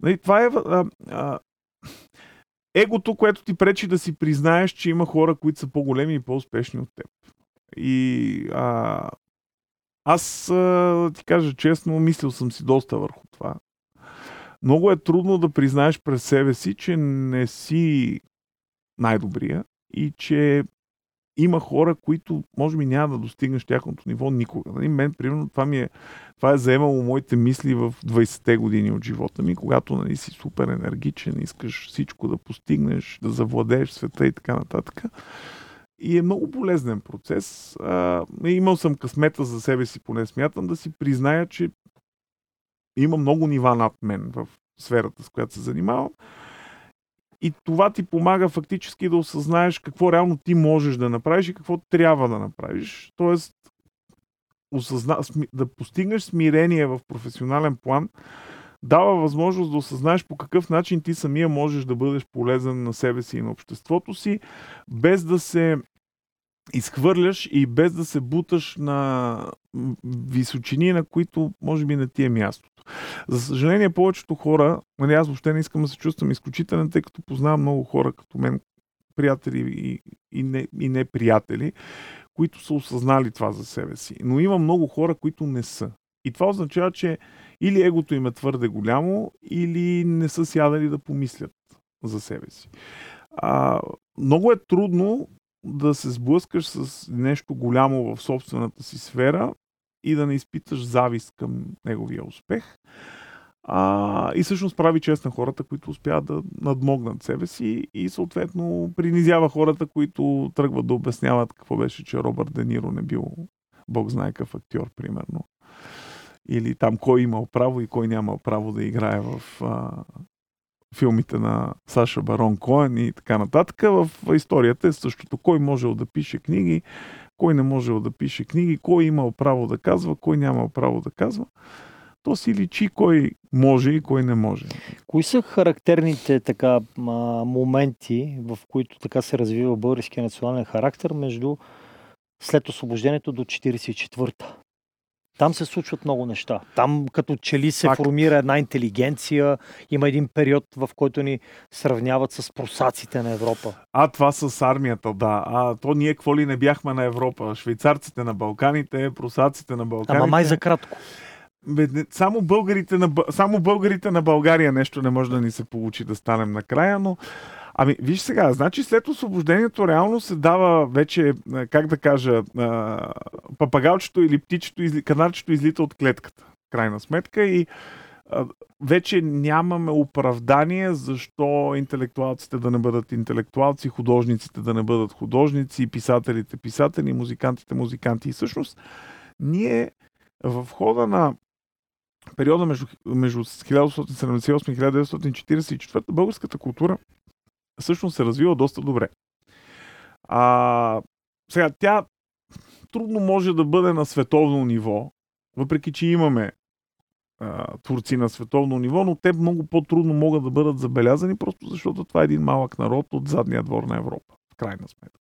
Нали, това е а, а, егото, което ти пречи да си признаеш, че има хора, които са по-големи и по-успешни от теб. И а, аз а, ти кажа честно, мислил съм си доста върху това. Много е трудно да признаеш през себе си, че не си най-добрия и че има хора, които може би няма да достигнеш тяхното ниво никога. Нали? Мен, примерно, това, ми е, това е заемало моите мисли в 20-те години от живота ми, когато нали, си супер енергичен, искаш всичко да постигнеш, да завладееш света и така нататък. И е много полезен процес. А, имал съм късмета за себе си, поне смятам, да си призная, че има много нива над мен в сферата, с която се занимавам. И това ти помага фактически да осъзнаеш какво реално ти можеш да направиш и какво трябва да направиш. Тоест, осъзна, да постигнеш смирение в професионален план, дава възможност да осъзнаеш по какъв начин ти самия можеш да бъдеш полезен на себе си и на обществото си, без да се изхвърляш и без да се буташ на височини, на които може би не ти е мястото. За съжаление, повечето хора, нали аз въобще не искам да се чувствам изключителен, тъй като познавам много хора като мен, приятели и, и, не, и не приятели, които са осъзнали това за себе си. Но има много хора, които не са. И това означава, че или егото им е твърде голямо, или не са сядали да помислят за себе си. А, много е трудно да се сблъскаш с нещо голямо в собствената си сфера и да не изпиташ завист към неговия успех. А, и всъщност прави чест на хората, които успяват да надмогнат себе си и съответно принизява хората, които тръгват да обясняват какво беше, че Робърт Дениро не бил бог знае какъв актьор, примерно. Или там кой имал право и кой нямал право да играе в а, филмите на Саша Барон Коен и така нататък. В историята е същото. Кой можел да пише книги, кой не можел да пише книги, кой имал право да казва, кой нямал право да казва. То си личи кой може и кой не може. Кои са характерните така моменти, в които така се развива българския национален характер между след освобождението до 44-та? Там се случват много неща. Там като че ли се Факт. формира една интелигенция, има един период, в който ни сравняват с просаците на Европа. А, това с армията, да. А, то ние какво ли не бяхме на Европа? Швейцарците на Балканите, просаците на Балканите. Ама май за кратко. Само българите, на, само българите на България нещо не може да ни се получи да станем накрая, но Ами, виж сега, значи след освобождението реално се дава вече, как да кажа, папагалчето или птичето, канарчето излита от клетката, крайна сметка и вече нямаме оправдание защо интелектуалците да не бъдат интелектуалци, художниците да не бъдат художници, писателите писатели, музикантите музиканти. И всъщност ние в хода на периода между, между 1878 и 1944 българската култура всъщност се развива доста добре. А, сега, тя трудно може да бъде на световно ниво, въпреки че имаме а, творци на световно ниво, но те много по-трудно могат да бъдат забелязани, просто защото това е един малък народ от задния двор на Европа, в крайна сметка.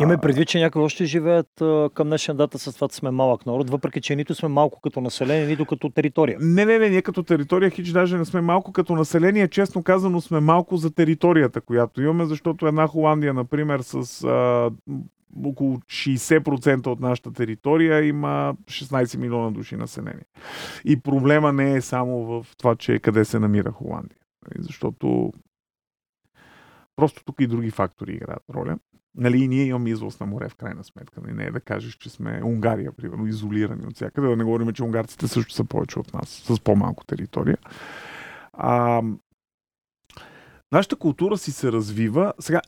Имаме предвид, че някои още живеят към днешна дата с това, че сме малък народ, въпреки че нито сме малко като население, нито като територия. Не, не, не, ние като територия хич даже не сме малко като население. Честно казано сме малко за територията, която имаме, защото една Холандия, например, с а, около 60% от нашата територия има 16 милиона души население. И проблема не е само в това, че къде се намира Холандия. Защото просто тук и други фактори играят роля. Нали, ние имаме излъз на море в крайна сметка. Нали, не е да кажеш, че сме Унгария, примерно, изолирани от всякъде. Да не говорим, че унгарците също са повече от нас, с по-малко територия. А, нашата култура си се развива. Сега,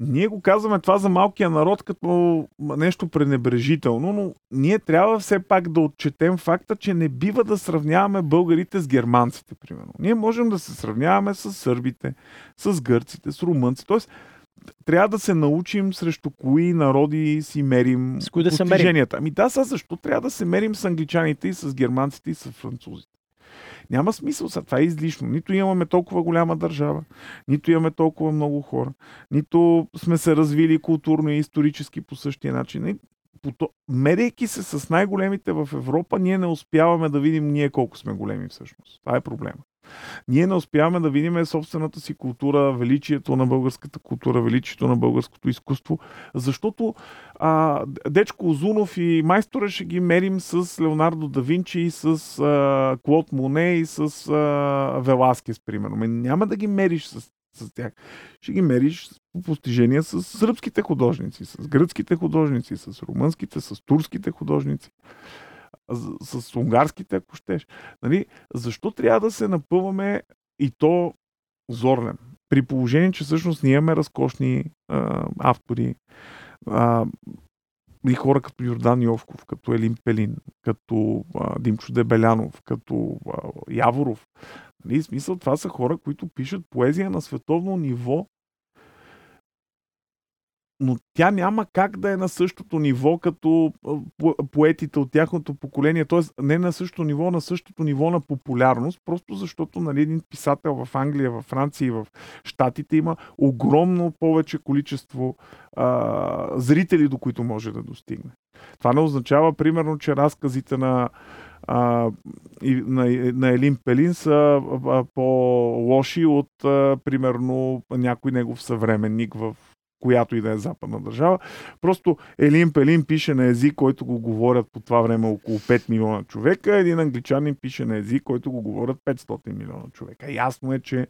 ние го казваме това за малкия народ като нещо пренебрежително, но ние трябва все пак да отчетем факта, че не бива да сравняваме българите с германците, примерно. Ние можем да се сравняваме с сърбите, с гърците, с румънците. Тоест, трябва да се научим срещу кои народи си мерим с кои да се мерим? Ами да, са защо трябва да се мерим с англичаните и с германците и с французите? Няма смисъл са. Това е излишно. Нито имаме толкова голяма държава, нито имаме толкова много хора, нито сме се развили културно и исторически по същия начин. Мерейки се с най-големите в Европа, ние не успяваме да видим ние колко сме големи всъщност. Това е проблема. Ние не успяваме да видим собствената си култура, величието на българската култура, величието на българското изкуство, защото а, Дечко Озунов и майстора ще ги мерим с Леонардо да Винчи, с а, Клод Моне и с а, Веласкес, примерно. Ме няма да ги мериш с, с тях. Ще ги мериш по постижения с сръбските художници, с гръцките художници, с румънските, с турските художници с, с унгарските, ако щеш. Нали? Защо трябва да се напъваме и то зорлен? При положение, че всъщност ние имаме разкошни а, автори, а, и хора като Йордан Йовков, като Елин Пелин, като а, Димчо Дебелянов, като а, Яворов. Нали, смисъл, това са хора, които пишат поезия на световно ниво но тя няма как да е на същото ниво като поетите от тяхното поколение, т.е. не на същото ниво, на същото ниво на популярност, просто защото нали, един писател в Англия, в Франция и в Штатите има огромно повече количество а, зрители, до които може да достигне. Това не означава, примерно, че разказите на а, на, на Елин Пелин са а, по-лоши от, а, примерно, някой негов съвременник в която и да е западна държава. Просто Елин Пелин пише на език, който го говорят по това време около 5 милиона човека, един англичанин пише на език, който го говорят 500 милиона човека. Ясно е, че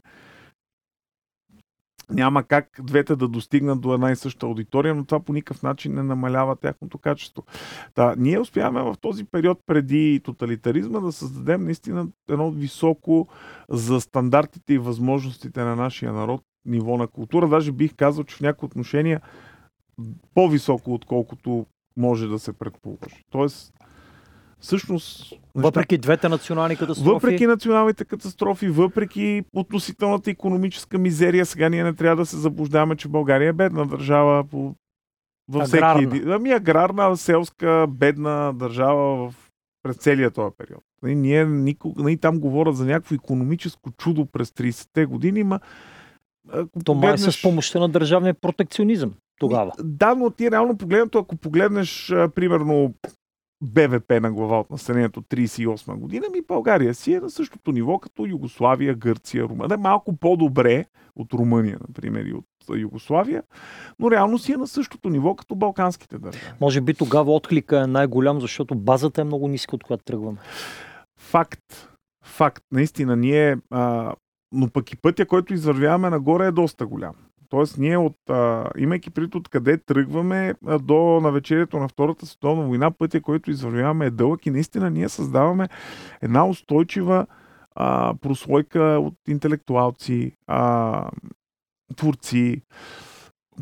няма как двете да достигнат до една и съща аудитория, но това по никакъв начин не намалява тяхното качество. Та, ние успяваме в този период преди тоталитаризма да създадем наистина едно високо за стандартите и възможностите на нашия народ ниво на култура. Даже бих казал, че в някои отношения по-високо, отколкото може да се предположи. Тоест, всъщност... Въпреки неща, двете национални катастрофи? Въпреки националните катастрофи, въпреки относителната економическа мизерия, сега ние не трябва да се заблуждаваме, че България е бедна държава по, във всеки един... Ами аграрна, селска, бедна държава в, през целия този период. Нали, ние никога, ние там говорят за някакво економическо чудо през 30-те години, ма то май е с помощта на държавния протекционизъм тогава. Да, но ти реално погледнато, ако погледнеш примерно БВП на глава от населението 38 година, ми България си е на същото ниво като Югославия, Гърция, Румъния. Малко по-добре от Румъния, например, и от Югославия, но реално си е на същото ниво като балканските държави. Може би тогава отклика е най-голям, защото базата е много ниска, от която тръгваме. Факт. Факт. Наистина, ние, а, но пък и пътя, който извървяваме нагоре е доста голям. Тоест, ние, от, а, имайки пред откъде тръгваме до навечерието на Втората световна война, пътя, който извървяваме е дълъг и наистина ние създаваме една устойчива а, прослойка от интелектуалци, а, творци,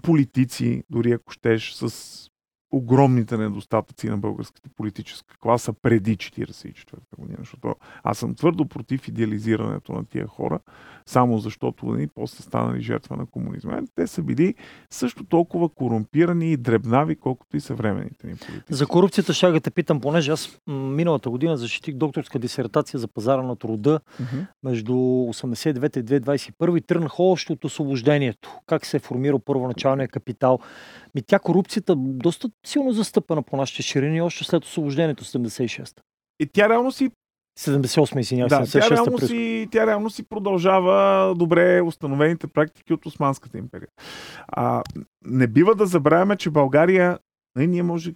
политици, дори ако щеш, с огромните недостатъци на българската политическа класа преди 1944 година. Защото аз съм твърдо против идеализирането на тия хора, само защото нали, после станали жертва на комунизма. Те са били също толкова корумпирани и дребнави, колкото и съвременните ни политици. За корупцията ще те питам, понеже аз миналата година защитих докторска дисертация за пазара на труда uh-huh. между 89 и 2021 и тръгнах още от освобождението. Как се е формирал първоначалния капитал. Ми тя корупцията доста силно застъпена по нашите ширини още след освобождението 76-та. И тя реално си 78, извинявам да, тя реално, си, тя реално си продължава добре установените практики от Османската империя. А, не бива да забравяме, че България, не, ние може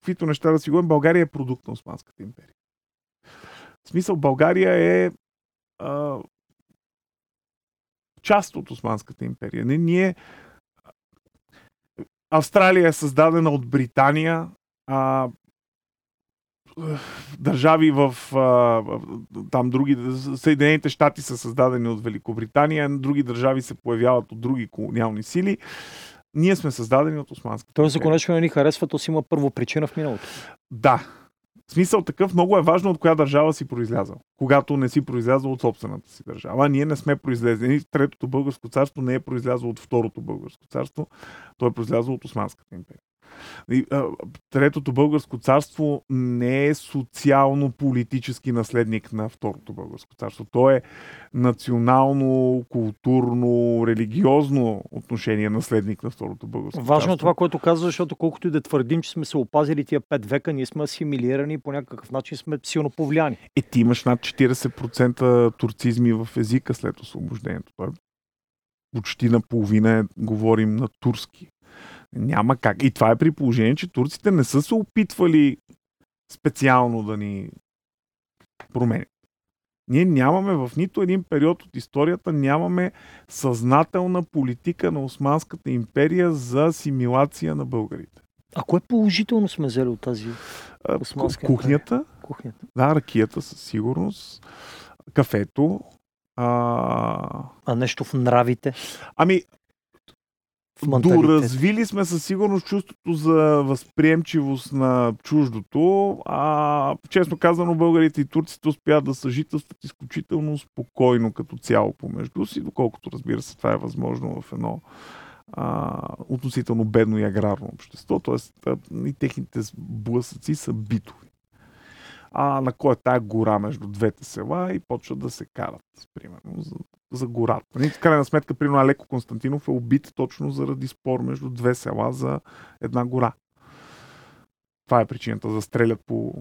каквито неща да си говорим, България е продукт на Османската империя. В смисъл, България е а, част от Османската империя. Не, ние Австралия е създадена от Британия, а, държави в а, там други, Съединените щати са създадени от Великобритания, други държави се появяват от други колониални сили. Ние сме създадени от Османската. Тоест, ако нещо не ни харесва, то си има първо причина в миналото. Да. В смисъл такъв много е важно от коя държава си произлязал, когато не си произлязал от собствената си държава. Ние не сме произлезли. Третото българско царство не е произлязло от второто българско царство, то е произлязло от Османската империя. Третото българско царство не е социално-политически наследник на Второто българско царство. То е национално, културно, религиозно отношение наследник на Второто българско Важно царство. е това, което казва, защото колкото и да твърдим, че сме се опазили тия пет века, ние сме асимилирани и по някакъв начин сме силно повлияни. И ти имаш над 40% турцизми в езика след освобождението. Той е почти наполовина говорим на турски. Няма как. И това е при положение, че турците не са се опитвали специално да ни променят. Ние нямаме в нито един период от историята, нямаме съзнателна политика на Османската империя за асимилация на българите. А кое положително сме взели от тази османска Кухнята. Империя? Кухнята. Да, ракията със сигурност. Кафето. А... а нещо в нравите? Ами, Доразвили сме със сигурност чувството за възприемчивост на чуждото, а честно казано българите и турците успяват да съжителстват изключително спокойно като цяло помежду си, доколкото разбира се това е възможно в едно а, относително бедно и аграрно общество, т.е. и техните блъсъци са битови. А на кой е тая гора между двете села и почват да се карат, примерно, за, за гората. Нали, в крайна сметка, примерно, Алеко Константинов е убит точно заради спор между две села за една гора. Това е причината да стрелят по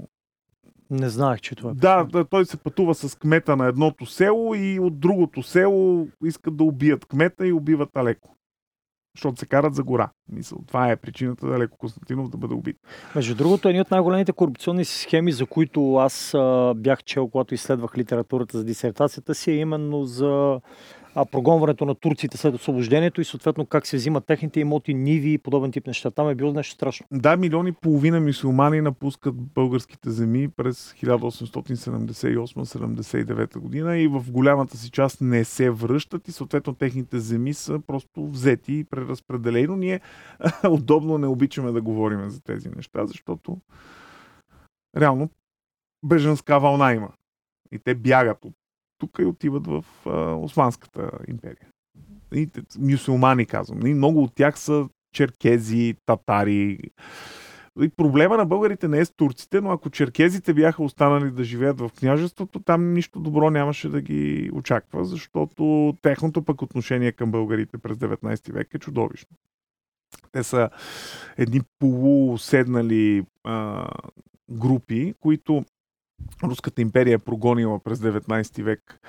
не знаех, че това е. Да, да, той се пътува с кмета на едното село и от другото село искат да убият кмета и убиват Алеко. Защото се карат за гора. Мисъл, това е причината да Алеко Константинов да бъде убит. Между другото, едни от най-големите корупционни схеми, за които аз а, бях чел, когато изследвах литературата за дисертацията си, е именно за а, прогонването на турците след освобождението и съответно как се взимат техните имоти, ниви и подобен тип неща. Там е било нещо страшно. Да, милиони и половина мусулмани напускат българските земи през 1878-79 година и в голямата си част не се връщат и съответно техните земи са просто взети и преразпределени. Но ние [LAUGHS] удобно не обичаме да говорим за тези неща, защото реално беженска вълна има. И те бягат от тук и отиват в а, Османската империя. И, мюсюлмани, казвам. И много от тях са черкези, татари. И проблема на българите не е с турците, но ако черкезите бяха останали да живеят в княжеството, там нищо добро нямаше да ги очаква, защото техното пък отношение към българите през 19 век е чудовищно. Те са едни полуседнали а, групи, които Руската империя е прогонила през 19 век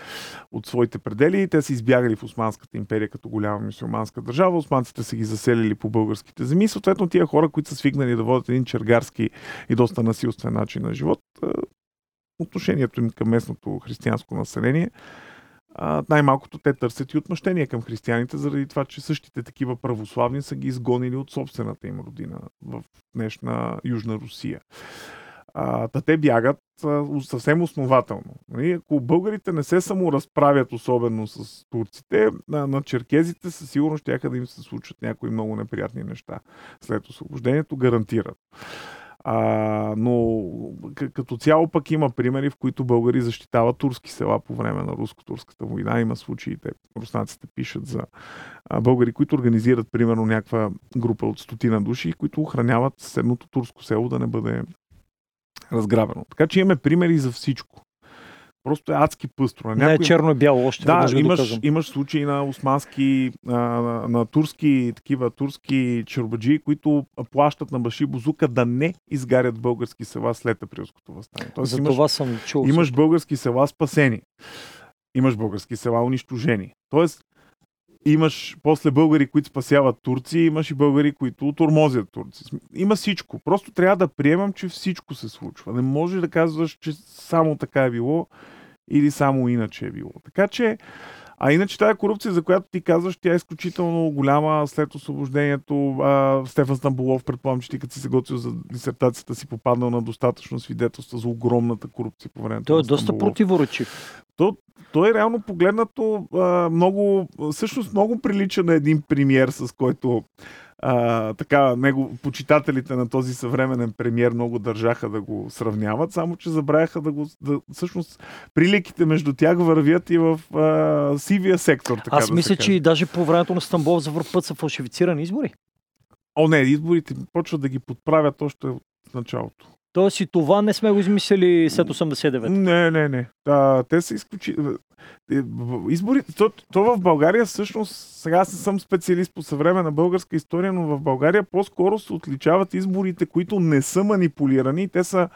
от своите предели. Те са избягали в Османската империя като голяма мусулманска държава. Османците са ги заселили по българските земи. Съответно, тия хора, които са свигнали да водят един чергарски и доста насилствен начин на живот, отношението им към местното християнско население най-малкото те търсят и отмъщение към християните, заради това, че същите такива православни са ги изгонили от собствената им родина в днешна Южна Русия. А, та те бягат а, съвсем основателно. Нали? Ако българите не се саморазправят особено с турците, на, на черкезите със сигурност ще да им се случат някои много неприятни неща след освобождението, гарантират. А, но като цяло пък има примери, в които българи защитават турски села по време на руско-турската война. Има случаи, те руснаците пишат за а, българи, които организират примерно някаква група от стотина души, които охраняват съседното турско село да не бъде разграбено. Така че имаме примери за всичко. Просто е адски пъстро. Някой... Не е черно и бяло още. Да, имаш, имаш случаи на османски, на, на турски, такива турски чербаджи, които плащат на Баши Бузука да не изгарят български села след априлското възстание. Тоест, За имаш, това съм чул. Имаш български села спасени. Имаш български села унищожени. Тоест, имаш после българи, които спасяват турци, имаш и българи, които тормозят турци. Има всичко. Просто трябва да приемам, че всичко се случва. Не може да казваш, че само така е било или само иначе е било. Така че, а иначе тази корупция, за която ти казваш, тя е изключително голяма след освобождението. А, Стефан Стамбулов, предполагам, че ти като си се готвил за дисертацията си, попаднал на достатъчно свидетелства за огромната корупция по времето. Той е доста противоречив. То, той е реално погледнато а, много, всъщност много прилича на един премьер, с който а, така, него, почитателите на този съвременен премьер много държаха да го сравняват, само че забравяха да го... Да, всъщност, приликите между тях вървят и в а, сивия сектор. Така Аз да мисля, че и даже по времето на Стамбул за път са фалшифицирани избори. О, не, изборите почват да ги подправят още от началото. Тоест и това не сме го измислили след 89. Не, не, не. А, те са изключи... Е, избори... То, то в България всъщност, сега аз не съм специалист по съвременна българска история, но в България по-скоро се отличават изборите, които не са манипулирани. Те са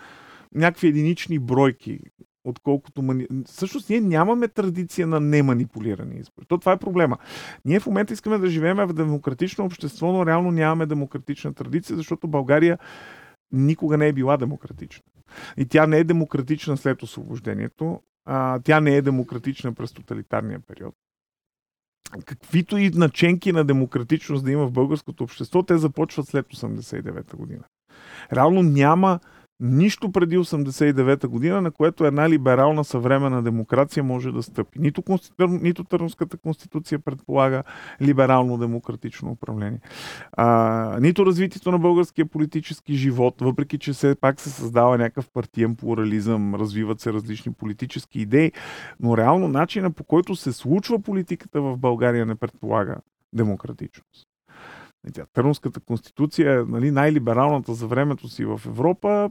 някакви единични бройки отколкото мани... Всъщност ние нямаме традиция на неманипулирани избори. То това е проблема. Ние в момента искаме да живеем в демократично общество, но реално нямаме демократична традиция, защото България никога не е била демократична. И тя не е демократична след освобождението, а, тя не е демократична през тоталитарния период. Каквито и наченки на демократичност да има в българското общество, те започват след 89-та година. Реално няма нищо преди 89-та година, на което една либерална съвременна демокрация може да стъпи. Нито, конститу... нито Търновската конституция предполага либерално-демократично управление. А, нито развитието на българския политически живот, въпреки че все пак се създава някакъв партиен плурализъм, развиват се различни политически идеи, но реално начина по който се случва политиката в България не предполага демократичност. Търновската конституция е нали, най-либералната за времето си в Европа.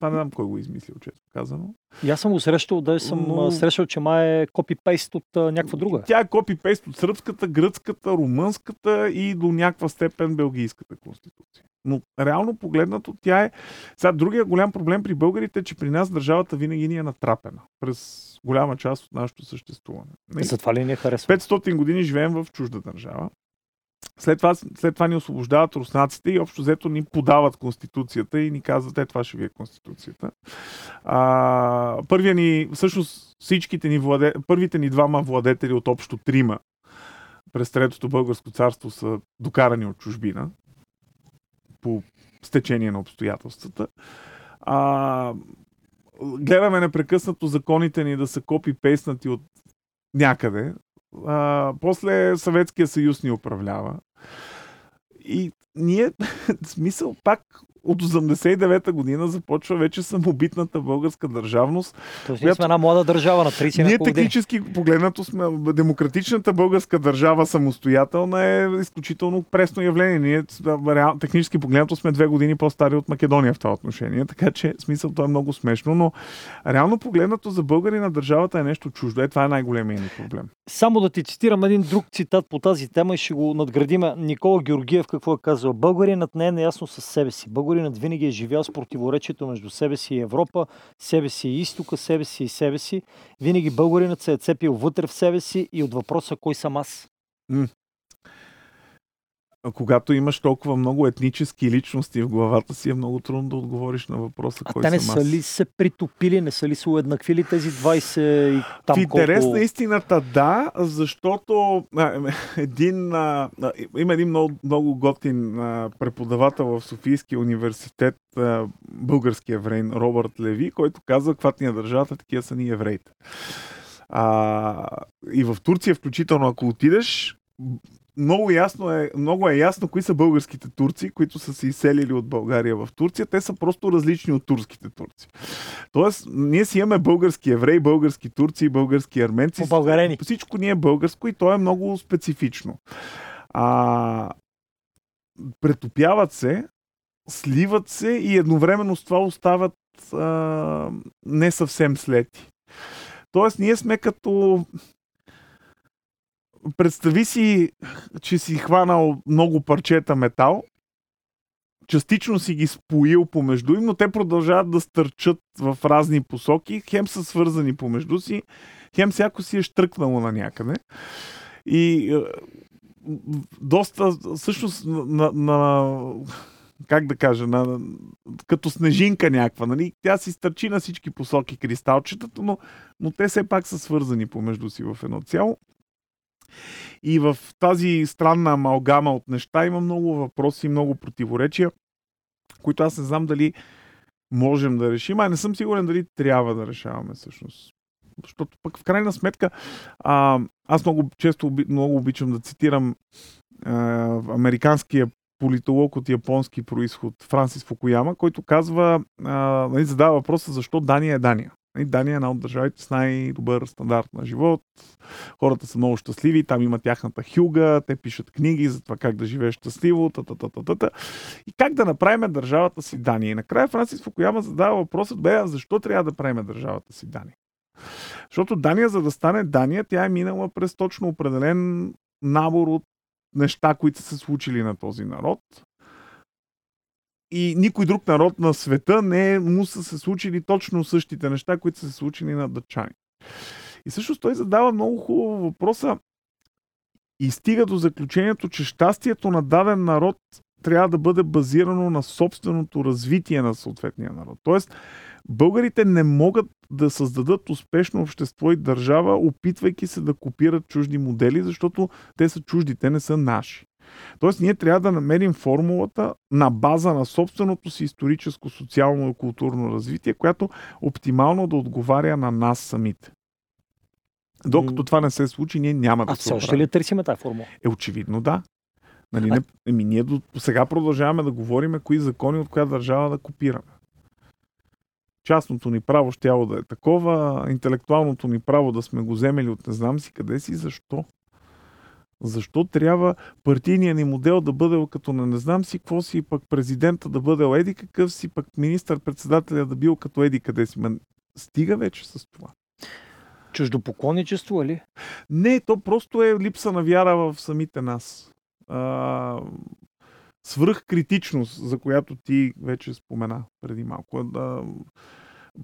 Това не знам кой го е измислил, често казано. И аз съм го срещал, да съм Но... срещал, че май е копипейст от а, някаква друга. Тя е копипейст от сръбската, гръцката, румънската и до някаква степен белгийската конституция. Но реално погледнато тя е... Сега, другия голям проблем при българите е, че при нас държавата винаги ни е натрапена през голяма част от нашето съществуване. Затова ли ни е харесва? 500 години живеем в чужда държава. След това, след това ни освобождават руснаците и общо взето ни подават конституцията и ни казват, е, това ще ви е конституцията. А, първия ни, всъщност всичките ни владе, първите ни двама владетели от общо трима през Третото българско царство са докарани от чужбина по стечение на обстоятелствата. А, гледаме непрекъснато законите ни да са копи-пейснати от някъде. А, после Съветския съюз ни управлява. И ние, [LAUGHS] смисъл, пак от 89-та година започва вече самобитната българска държавност. Тоест ние сме една млада държава на 30 Ние технически погледнато сме демократичната българска държава самостоятелна е изключително пресно явление. Ние технически погледнато сме две години по-стари от Македония в това отношение, така че смисъл това е много смешно, но реално погледнато за българи на държавата е нещо чуждо. Е, това е най-големият ни проблем. Само да ти цитирам един друг цитат по тази тема и ще го надградиме. Никола Георгиев какво е казал? Българинът не е неясно със себе си. Българинът винаги е живял с противоречието между себе си и Европа, себе си и изтока, себе си и себе си. Винаги българинът се е цепил вътре в себе си и от въпроса кой съм аз когато имаш толкова много етнически личности в главата си, е много трудно да отговориш на въпроса а кой те не съм са ли се притопили, не са ли се уеднаквили тези 20 и там В интерес колко... на истината да, защото а, един, а, има един много, много готин а, преподавател в Софийския университет, а, български еврейн Робърт Леви, който казва, каквато ни е държавата, такива са ни евреите. А, и в Турция, включително, ако отидеш, много, ясно е, много е ясно кои са българските турци, които са се изселили от България в Турция. Те са просто различни от турските турци. Тоест, ние си имаме български евреи, български турци, български арменци. Българени. Всичко ни е българско и то е много специфично. А, претопяват се, сливат се и едновременно с това остават а, не съвсем слети. Тоест, ние сме като представи си, че си хванал много парчета метал, частично си ги споил помежду им, но те продължават да стърчат в разни посоки, хем са свързани помежду си, хем всяко си е штръкнало на някъде. И е, доста, всъщност, на, на как да кажа, на, като снежинка някаква. Нали? Тя си стърчи на всички посоки кристалчетата, но, но те все пак са свързани помежду си в едно цяло. И в тази странна амалгама от неща има много въпроси, много противоречия, които аз не знам дали можем да решим, а не съм сигурен дали трябва да решаваме всъщност. Защото пък в крайна сметка а, аз много често много обичам да цитирам а, американския политолог от японски происход Франсис Фукуяма, който казва, а, нали, задава въпроса защо Дания е Дания. И Дания е една от държавите с най-добър стандарт на живот. Хората са много щастливи, там има тяхната хюга, те пишат книги за това как да живееш щастливо, та, та, та, та, та. и как да направим държавата си Дания. И накрая Франсис Фукуяма задава въпросът, бе, защо трябва да правим държавата си Дания? Защото Дания, за да стане Дания, тя е минала през точно определен набор от неща, които са се случили на този народ и никой друг народ на света не му са се случили точно същите неща, които са се случили на дъчани. И също той задава много хубаво въпроса и стига до заключението, че щастието на даден народ трябва да бъде базирано на собственото развитие на съответния народ. Тоест, българите не могат да създадат успешно общество и държава, опитвайки се да копират чужди модели, защото те са чужди, те не са наши. Тоест, ние трябва да намерим формулата на база на собственото си историческо, социално и културно развитие, която оптимално да отговаря на нас самите. Докато това не се случи, ние няма да а се А още ли търсиме тази формула? Е, очевидно да. Нали, не, еми, ние до сега продължаваме да говорим кои закони от коя държава да копираме. Частното ни право ще да е такова, интелектуалното ни право да сме го вземели от не знам си къде си, защо. Защо трябва партийният ни модел да бъде като на не знам си какво си, пък президента да бъде еди какъв си, пък министър-председателя да бил като еди къде си. Ма, стига вече с това. Чуждопоклонничество, ли? Не, то просто е липса на вяра в самите нас. А, свръхкритичност, за която ти вече спомена преди малко. Да,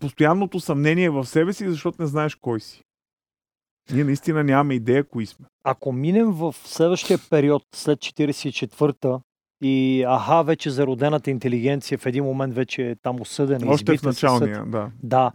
постоянното съмнение в себе си, защото не знаеш кой си. Ние наистина нямаме идея кои сме. Ако минем в следващия период, след 44-та, и аха, вече зародената интелигенция в един момент вече е там осъдена. Още в началния, да. Да.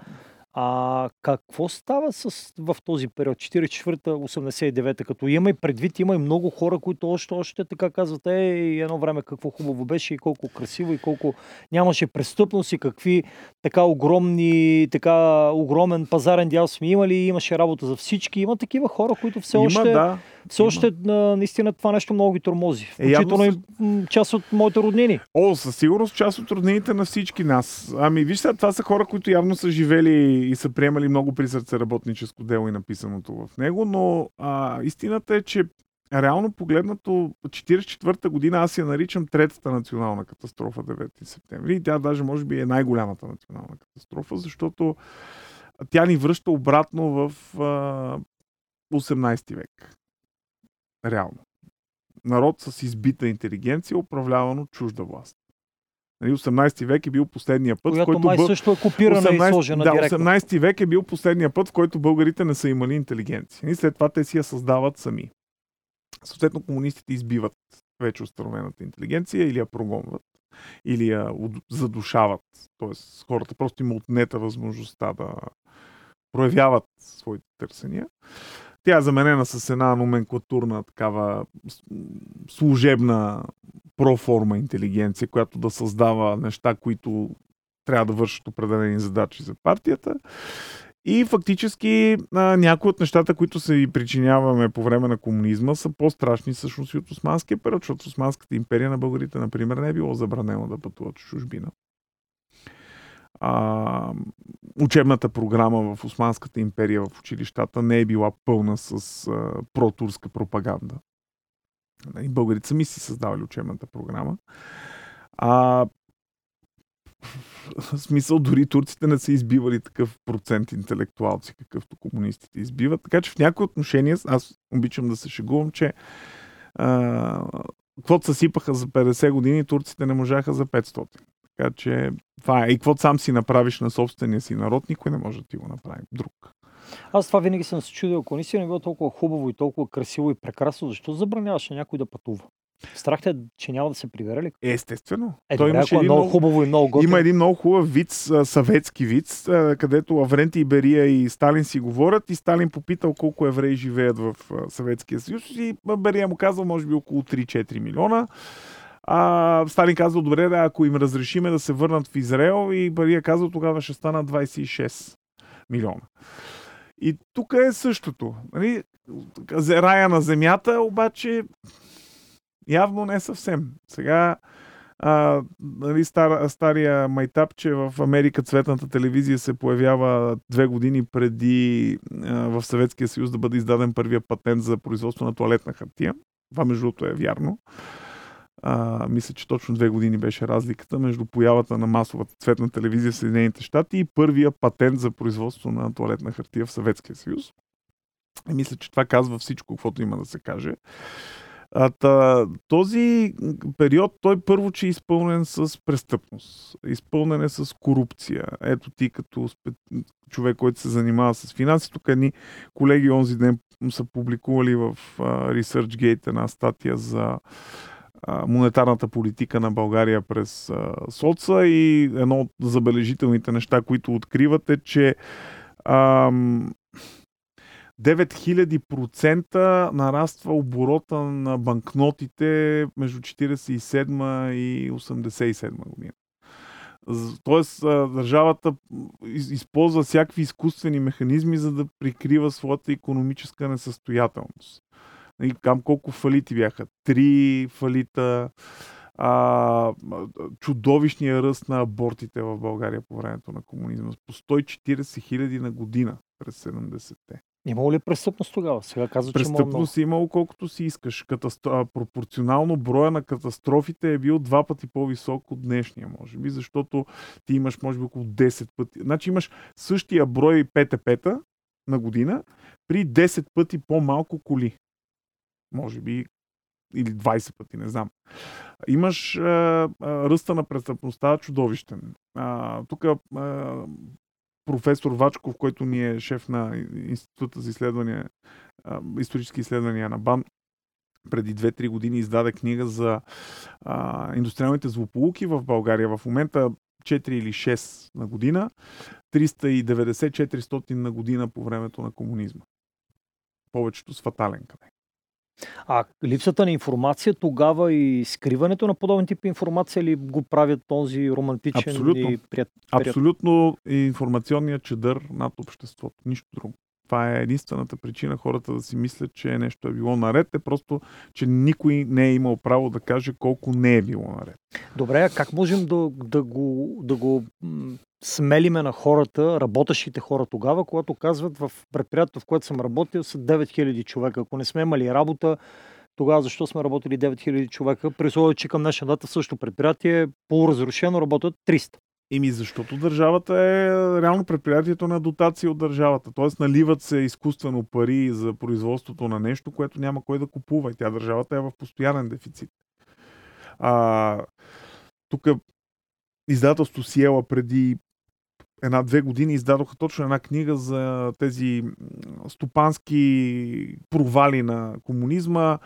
А какво става с, в този период, 44-та, 89-та, като има и предвид, има и много хора, които още, още така казват, е, едно време какво хубаво беше и колко красиво и колко нямаше престъпност и какви така огромни, така огромен пазарен дял сме имали, имаше работа за всички. Има такива хора, които все Има, още, да. Все още наистина това нещо много ги тормози. Е, Включително явно и част от моите роднини. О, със сигурност част от роднините на всички нас. Ами виж сега, това са хора, които явно са живели и са приемали много при сърце работническо дело и написаното в него, но а, истината е, че реално погледнато 44-та година аз я наричам третата национална катастрофа 9 септември и тя даже може би е най-голямата национална катастрофа, защото тя ни връща обратно в а, 18 век. Реално. Народ с избита интелигенция, управлявано чужда власт. 18 нали, век е бил последния път, Която в който май бъл... също е копирана 18... и сложена да, директно. 18 век е бил последния път, в който българите не са имали интелигенция. И след това те си я създават сами. Съответно, комунистите избиват вече установената интелигенция или я прогонват, или я задушават. Тоест, хората просто им отнета възможността да проявяват своите търсения. Тя е заменена с една номенклатурна такава служебна проформа интелигенция, която да създава неща, които трябва да вършат определени задачи за партията. И фактически някои от нещата, които се и причиняваме по време на комунизма, са по-страшни всъщност и от Османския период, защото Османската империя на българите, например, не е било забранено да пътуват в чужбина. А, учебната програма в Османската империя в училищата не е била пълна с а, протурска пропаганда. Нали, българите сами си създавали учебната програма. А, в смисъл, дори турците не са избивали такъв процент интелектуалци, какъвто комунистите избиват. Така че в някои отношения, аз обичам да се шегувам, че каквото се сипаха за 50 години, турците не можаха за 500. Така че това е. И каквото сам си направиш на собствения си народ, никой не може да ти го направи друг. Аз това винаги съм се чудил, ако наистина е било толкова хубаво и толкова красиво и прекрасно, защо забраняваше някой да пътува? Страх те, че няма да се прибере ли? Естествено. Е, Той ако е много хубаво и много готино. Има един много хубав вид, съветски вид, където Авренти Берия и Сталин си говорят и Сталин попитал колко евреи живеят в Съветския съюз и Берия му казал може би около 3-4 милиона. А, Сталин казал, добре, да, ако им разрешиме да се върнат в Израел и Бария казал, тогава ще стана 26 милиона. И тук е същото. Нали? Рая на земята, обаче явно не съвсем. Сега а, нали, стар, стария майтап, че в Америка цветната телевизия се появява две години преди а, в Съветския съюз да бъде издаден първия патент за производство на туалетна хартия. Това между другото е вярно. А, мисля, че точно две години беше разликата между появата на масовата цветна телевизия в Съединените щати и първия патент за производство на туалетна хартия в Съветския съюз. И мисля, че това казва всичко, каквото има да се каже. А, та, този период, той първо, че е изпълнен с престъпност, изпълнен е с корупция. Ето ти като човек, който се занимава с финанси, тук едни колеги онзи ден са публикували в uh, ResearchGate една статия за монетарната политика на България през соца и едно от забележителните неща, които откриват е, че ам, 9000% нараства оборота на банкнотите между 47 и 87 година. Тоест, държавата използва всякакви изкуствени механизми, за да прикрива своята економическа несъстоятелност. Нали, там колко фалити бяха? Три фалита. А, чудовищния ръст на абортите в България по времето на комунизма. По 140 хиляди на година през 70-те. Имало ли престъпност тогава? Сега казва, че Престъпност е имало колкото си искаш. Катастро... Пропорционално броя на катастрофите е бил два пъти по-висок от днешния, може би, защото ти имаш, може би, около 10 пъти. Значи имаш същия брой ПТП-та на година при 10 пъти по-малко коли. Може би или 20 пъти, не знам. Имаш а, ръста на престъпността чудовищен. Тук професор Вачков, който ни е шеф на Института за изследвания, а, исторически изследвания на БАН, преди 2-3 години издаде книга за а, индустриалните злополуки в България. В момента 4 или 6 на година, 390-400 на година по времето на комунизма. Повечето с фатален край. А липсата на информация тогава и скриването на подобен тип информация ли го правят този романтичен Абсолютно. и прият... Абсолютно информационният чедър над обществото. Нищо друго. Това е единствената причина хората да си мислят, че нещо е било наред. Е просто, че никой не е имал право да каже колко не е било наред. Добре, а как можем да, да го, да го смелиме на хората, работещите хора тогава, когато казват в предприятието, в което съм работил, са 9000 човека. Ако не сме имали работа, тогава защо сме работили 9000 човека? При условие, че към днешна дата също предприятие полуразрушено работят 300. Ими защото държавата е реално предприятието на дотация от държавата. Тоест наливат се изкуствено пари за производството на нещо, което няма кой да купува. И тя държавата е в постоянен дефицит. А, тук издателство Сиела преди една-две години издадоха точно една книга за тези стопански провали на комунизма.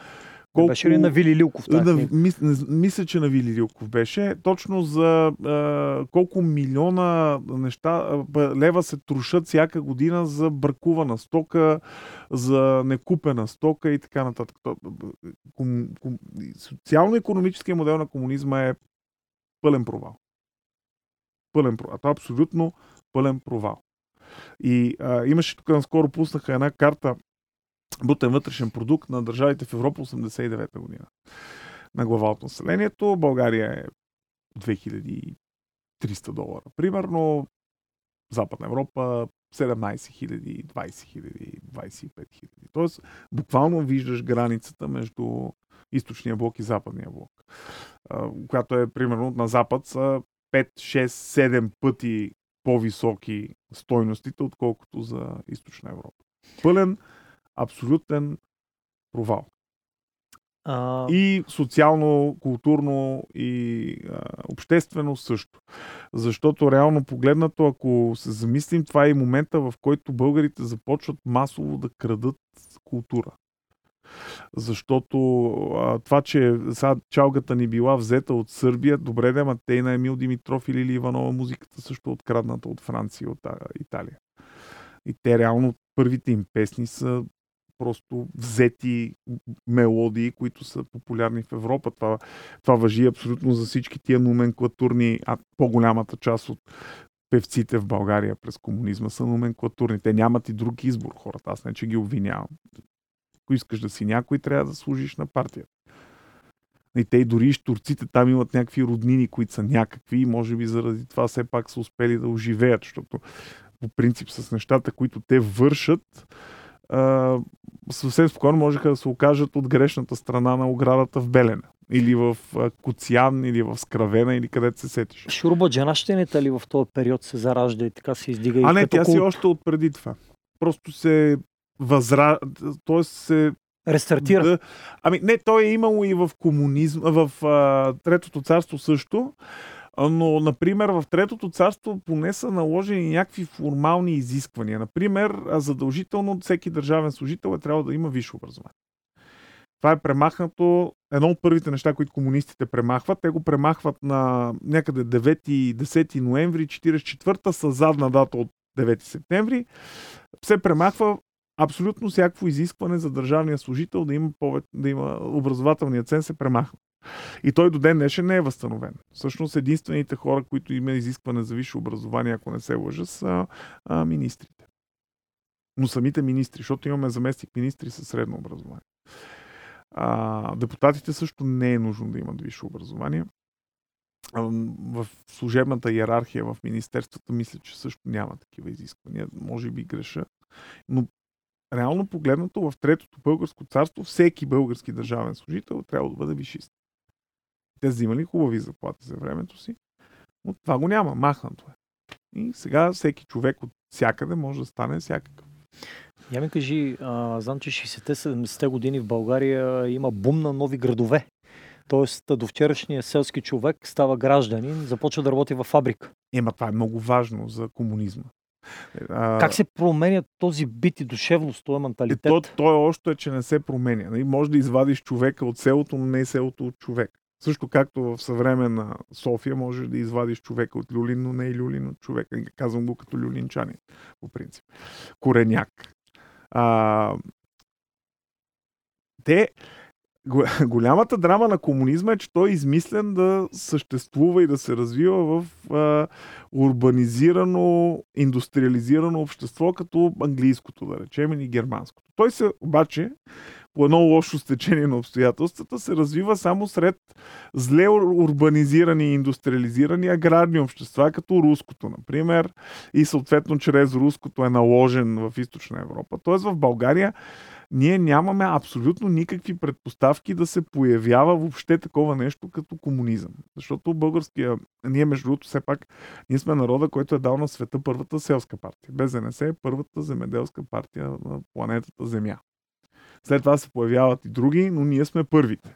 Колко... Беше ли на Вили Лилков? Да, мис, мисля, че на Вили Лилков беше. Точно за а, колко милиона неща, лева се трушат всяка година за бракувана стока, за некупена стока и така нататък. Ком, ком, социално-економическия модел на комунизма е пълен провал. Пълен провал. Това е абсолютно пълен провал. И а, имаше тук наскоро пуснаха една карта бутен вътрешен продукт на държавите в Европа 89 година. На глава от населението България е 2300 долара. Примерно Западна Европа 17 000, 20 000, 25 000. Тоест, буквално виждаш границата между източния блок и западния блок, която е примерно на запад са 5, 6, 7 пъти по-високи стойностите, отколкото за източна Европа. Пълен, абсолютен провал. А... И социално, културно и а, обществено също. Защото реално погледнато, ако се замислим, това е и момента, в който българите започват масово да крадат култура. Защото а, това, че сега чалгата ни била взета от Сърбия, добре да, ама те и на Емил Димитров или Иванова музиката също открадната от Франция, от а, Италия. И те реално първите им песни са просто взети мелодии, които са популярни в Европа. Това, това въжи абсолютно за всички тия номенклатурни, а по-голямата част от певците в България през комунизма са номенклатурни. Те нямат и друг избор, хората. Аз не, че ги обвинявам. Ако искаш да си някой, трябва да служиш на партията. И те и дори и турците там имат някакви роднини, които са някакви и може би заради това все пак са успели да оживеят, защото по принцип с нещата, които те вършат, съвсем спокойно можеха да се окажат от грешната страна на оградата в Белена. Или в Коцян, или в Скравена, или където се сетиш. Шуруба джанащените ли в този период се заражда и така се издига? А не, тя култ... си още от преди това. Просто се възра... Т.е. се Рестартира. Да. Ами не, той е имало и в комунизм, в а, Третото царство също. Но, например, в Третото царство поне са наложени някакви формални изисквания. Например, задължително всеки държавен служител е трябва да има висше образование. Това е премахнато, едно от първите неща, които комунистите премахват. Те го премахват на някъде 9-10 ноември 1944 с задна дата от 9 септември. Се премахва абсолютно всякакво изискване за държавния служител да има, повече, да има образователния цен се премахва. И той до ден днешен не е възстановен. Всъщност единствените хора, които има изискване за висше образование, ако не се лъжа, са а, министрите. Но самите министри, защото имаме заместник министри със средно образование. А, депутатите също не е нужно да имат висше образование. В служебната иерархия в министерствата мисля, че също няма такива изисквания. Може би греша. Но реално погледнато в третото българско царство всеки български държавен служител трябва да бъде вишист. Те взимали хубави заплати за времето си, но това го няма, махнато е. И сега всеки човек от всякъде може да стане всякакъв. Я ми кажи, а, знам, че 60-70-те години в България има бум на нови градове. Тоест, до вчерашния селски човек става гражданин, започва да работи във фабрика. Ема това е много важно за комунизма. А... Как се променя този бит и душевност, този менталитет? Е, то, то е още е, че не се променя. Нали? Може да извадиш човека от селото, но не е селото от човек. Също както в съвременна София можеш да извадиш човека от Люлин, но не и Люлин от човека. Казвам го като люлинчанин, по принцип. Кореняк. А, те, [LAUGHS] голямата драма на комунизма е, че той е измислен да съществува и да се развива в а, урбанизирано, индустриализирано общество, като английското, да речем, или германското. Той се обаче по едно лошо стечение на обстоятелствата се развива само сред зле урбанизирани и индустриализирани аграрни общества, като руското, например, и съответно чрез руското е наложен в източна Европа. Тоест в България ние нямаме абсолютно никакви предпоставки да се появява въобще такова нещо като комунизъм. Защото българския, ние между другото все пак, ние сме народа, който е дал на света първата селска партия. Без ЗНС е първата земеделска партия на планетата Земя. След това се появяват и други, но ние сме първите.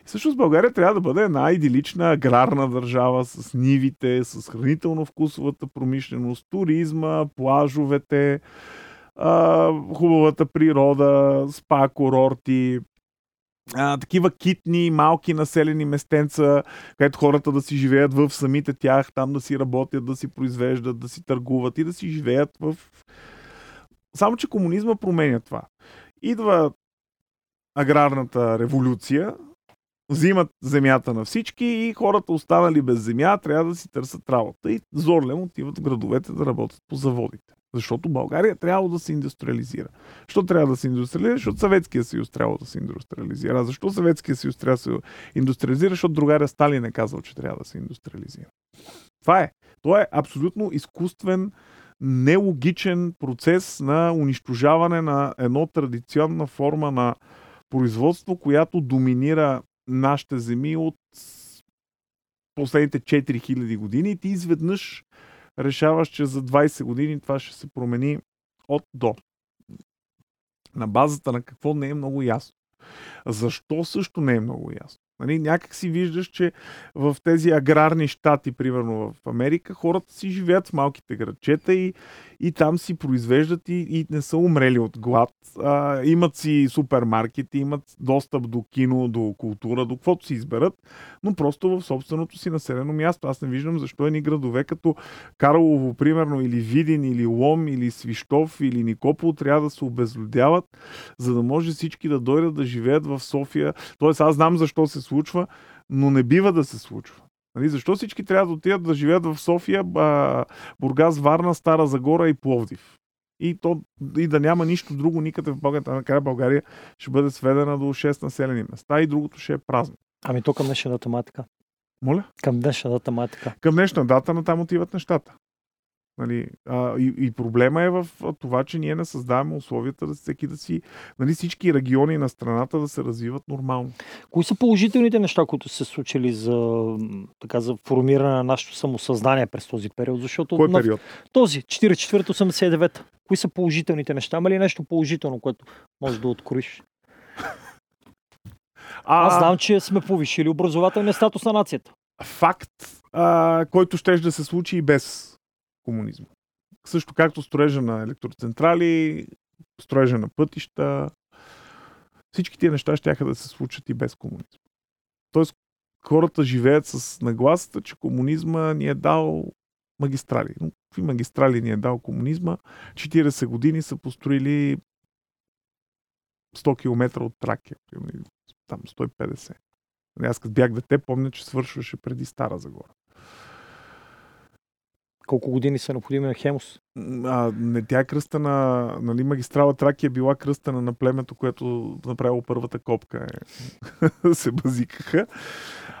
И всъщност България трябва да бъде една идилична аграрна държава с нивите, с хранително-вкусовата промишленост, туризма, плажовете, хубавата природа, спа курорти, а, такива китни, малки населени местенца, където хората да си живеят в самите тях, там да си работят, да си произвеждат, да си търгуват и да си живеят в... Само, че комунизма променя това. Идва аграрната революция, взимат земята на всички и хората останали без земя трябва да си търсят работа и зорлем отиват в градовете да работят по заводите. Защото България трябва да се индустриализира. Що трябва да се индустриализира? Защото Съветския съюз трябва да се индустриализира. А защо Съветския съюз трябва да се индустриализира? Защото другаря Сталин е казал, че трябва да се индустриализира. Това е. Това е абсолютно изкуствен, нелогичен процес на унищожаване на едно традиционна форма на производство, която доминира нашите земи от последните 4000 години и ти изведнъж решаваш, че за 20 години това ще се промени от до. На базата на какво не е много ясно. Защо също не е много ясно. Нали, някак си виждаш, че в тези аграрни щати, примерно в Америка, хората си живеят в малките градчета и, и там си произвеждат и, и не са умрели от глад. А, имат си супермаркети, имат достъп до кино, до култура, до каквото си изберат, но просто в собственото си населено място. Аз не виждам защо едни градове като Карлово, примерно, или Видин, или Лом, или Свищов, или Никопол трябва да се обезлюдяват, за да може всички да дойдат да живеят в София. Тоест, аз знам защо се случва, но не бива да се случва. Нали, защо всички трябва да отидат да живеят в София, Бургас, Варна, Стара Загора и Пловдив? И, то, и да няма нищо друго никъде в България. Накрая България ще бъде сведена до 6 населени места и другото ще е празно. Ами то към днешна дата матика. Моля? Към днешна дата матика. Към днешна дата на там отиват нещата. Нали, а, и, и проблема е в това, че ние не създаваме условията да всеки да си, нали, всички региони на страната да се развиват нормално. Кои са положителните неща, които се случили за, така, за формиране на нашето самосъзнание през този период? Защото Кой период? На, този, 44-89. Кои са положителните неща? Има ли нещо положително, което може да откроиш? А... Аз знам, че сме повишили образователния статус на нацията. Факт, а, който ще да се случи и без комунизма. Също както строежа на електроцентрали, строежа на пътища, всички тия неща ще да се случат и без комунизма. Тоест, хората живеят с нагласата, че комунизма ни е дал магистрали. Но какви магистрали ни е дал комунизма? 40 години са построили 100 км от Тракия, там 150. Аз като бях дете, помня, че свършваше преди Стара Загора. Колко години са необходими на Хемус? А, не, тя е кръста на... Нали, магистрала Тракия е била кръстена на племето, което направило първата копка. Е. [LAUGHS] се базикаха.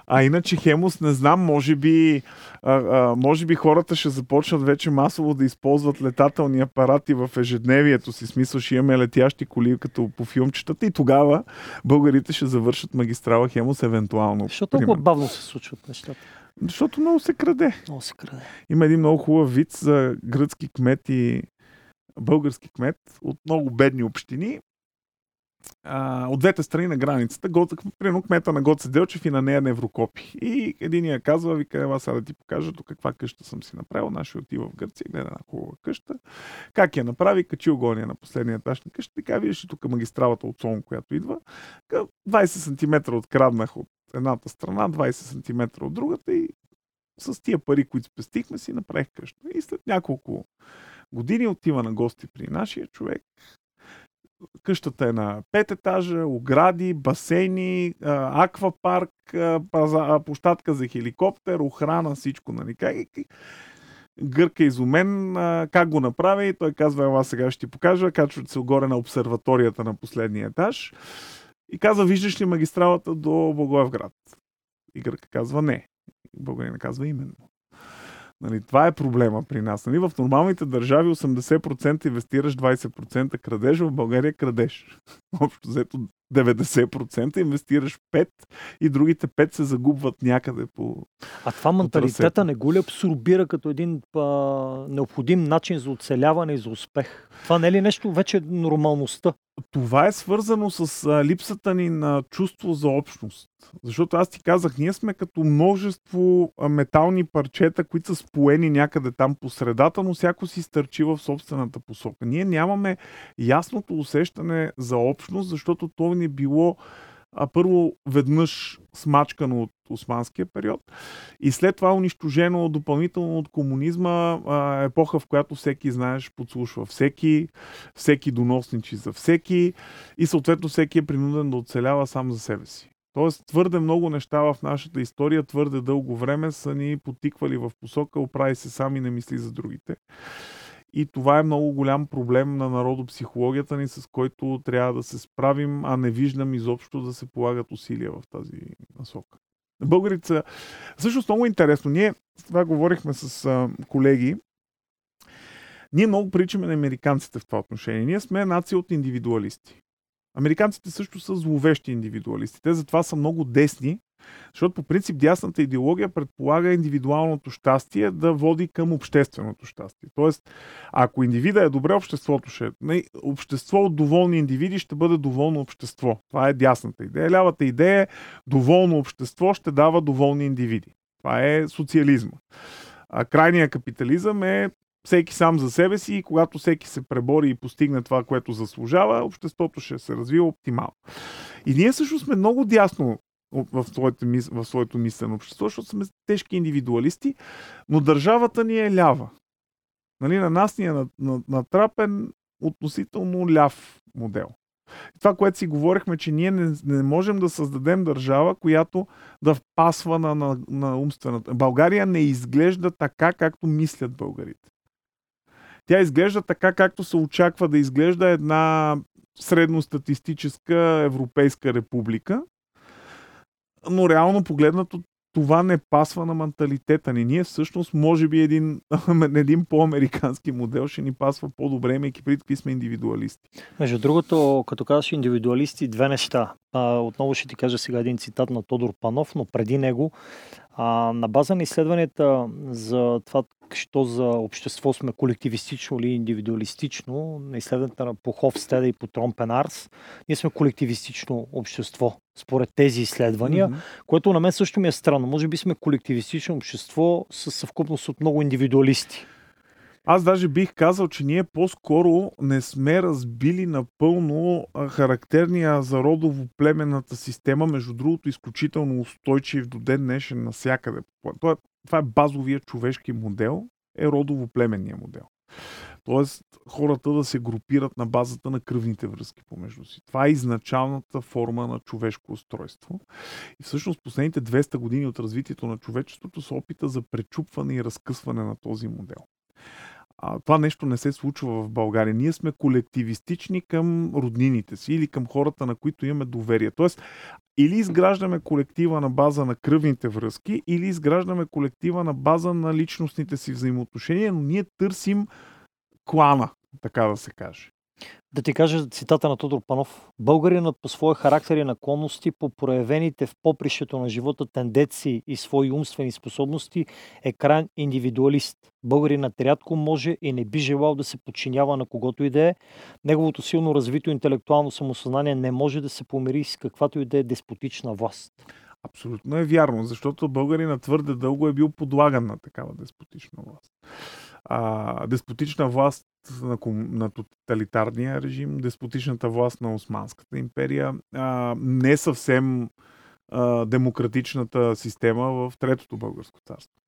А иначе Хемус, не знам, може би, а, а, може би хората ще започнат вече масово да използват летателни апарати в ежедневието си. Смисъл, ще имаме летящи коли като по филмчетата и тогава българите ще завършат магистрала Хемус евентуално. Защо толкова бавно се случват нещата? Защото много се краде. Много се краде. Има един много хубав вид за гръцки кмет и български кмет от много бедни общини, а, от двете страни на границата, Гот, примерно кмета на Гоце Делчев и на нея Неврокопи. И единия казва, вика, ела сега да ти покажа до каква къща съм си направил. Нашия отива в Гърция, гледа една хубава къща. Как я направи, качил гония на последния етаж на къща. Така виждаш тук магистралата от Сон, която идва. 20 см откраднах от едната страна, 20 см от другата и с тия пари, които спестихме, си направих къща. И след няколко години отива на гости при нашия човек. Къщата е на пет етажа, огради, басейни, аквапарк, площадка за хеликоптер, охрана, всичко. Нали? Гърка е изумен как го направи той казва, ела сега ще ти покажа, качват се горе на обсерваторията на последния етаж и казва, виждаш ли магистралата до Благоевград? И Гърка казва, не. Българина казва именно. Нали, това е проблема при нас. Нали, в нормалните държави 80% инвестираш, 20% крадеш, в България крадеш. [LAUGHS] Общо взето 90% инвестираш 5 и другите 5 се загубват някъде по. А това менталитета не го ли абсорбира като един а, необходим начин за оцеляване и за успех? Това не е ли нещо вече нормалността? Това е свързано с а, липсата ни на чувство за общност. Защото аз ти казах, ние сме като множество метални парчета, които са споени някъде там по средата, но всяко си стърчи в собствената посока. Ние нямаме ясното усещане за общност, защото то ни е било а първо веднъж смачкано от османския период и след това унищожено допълнително от комунизма, епоха, в която всеки, знаеш, подслушва всеки, всеки доносничи за всеки и съответно всеки е принуден да оцелява сам за себе си. Тоест твърде много неща в нашата история, твърде дълго време са ни потиквали в посока, оправи се сами, не мисли за другите. И това е много голям проблем на народопсихологията ни, с който трябва да се справим, а не виждам изобщо да се полагат усилия в тази насока. Българите са... Също много интересно. Ние това говорихме с а, колеги. Ние много причаме на американците в това отношение. Ние сме нация от индивидуалисти. Американците също са зловещи индивидуалисти. Те затова са много десни, защото по принцип дясната идеология предполага индивидуалното щастие да води към общественото щастие. Тоест, ако индивида е добре, обществото ще е. Общество от доволни индивиди ще бъде доволно общество. Това е дясната идея. Лявата идея е доволно общество ще дава доволни индивиди. Това е социализма. А крайният капитализъм е всеки сам за себе си и когато всеки се пребори и постигне това, което заслужава, обществото ще се развива оптимално. И ние също сме много дясно в своето, в своето мислено общество, защото сме тежки индивидуалисти, но държавата ни е лява. Нали, на нас ни е натрапен относително ляв модел. Това, което си говорихме, че ние не, не можем да създадем държава, която да впасва на, на, на умствената. България не изглежда така, както мислят българите. Тя изглежда така, както се очаква да изглежда една средностатистическа европейска република, но реално погледнато това не пасва на менталитета ни. Ние всъщност, може би, един, [LAUGHS] един по-американски модел ще ни пасва по-добре, имайки преди какви сме индивидуалисти. Между другото, като казваш индивидуалисти, две неща. Отново ще ти кажа сега един цитат на Тодор Панов, но преди него на база на изследванията за това, що за общество сме колективистично или индивидуалистично, на изследването на Похов Стеда и по Тромпен Арс, ние сме колективистично общество, според тези изследвания, mm-hmm. което на мен също ми е странно. Може би сме колективистично общество с съвкупност от много индивидуалисти. Аз даже бих казал, че ние по-скоро не сме разбили напълно характерния за родово-племенната система, между другото изключително устойчив до ден днешен навсякъде. Това, това е базовия човешки модел, е родово-племенния модел. Тоест, хората да се групират на базата на кръвните връзки помежду си. Това е изначалната форма на човешко устройство. И всъщност последните 200 години от развитието на човечеството са опита за пречупване и разкъсване на този модел а, това нещо не се случва в България. Ние сме колективистични към роднините си или към хората, на които имаме доверие. Тоест, Или изграждаме колектива на база на кръвните връзки, или изграждаме колектива на база на личностните си взаимоотношения, но ние търсим клана, така да се каже. Да ти кажа цитата на Тодор Панов. Българинът по своя характер и наклонности, по проявените в попрището на живота тенденции и свои умствени способности е крайен индивидуалист. Българинът рядко може и не би желал да се подчинява на когото и да е. Неговото силно развито интелектуално самосъзнание не може да се помири с каквато и да е деспотична власт. Абсолютно е вярно, защото българина твърде дълго е бил подлаган на такава деспотична власт. А, деспотична власт на, на тоталитарния режим, деспотичната власт на Османската империя, а, не съвсем а, демократичната система в Третото българско царство.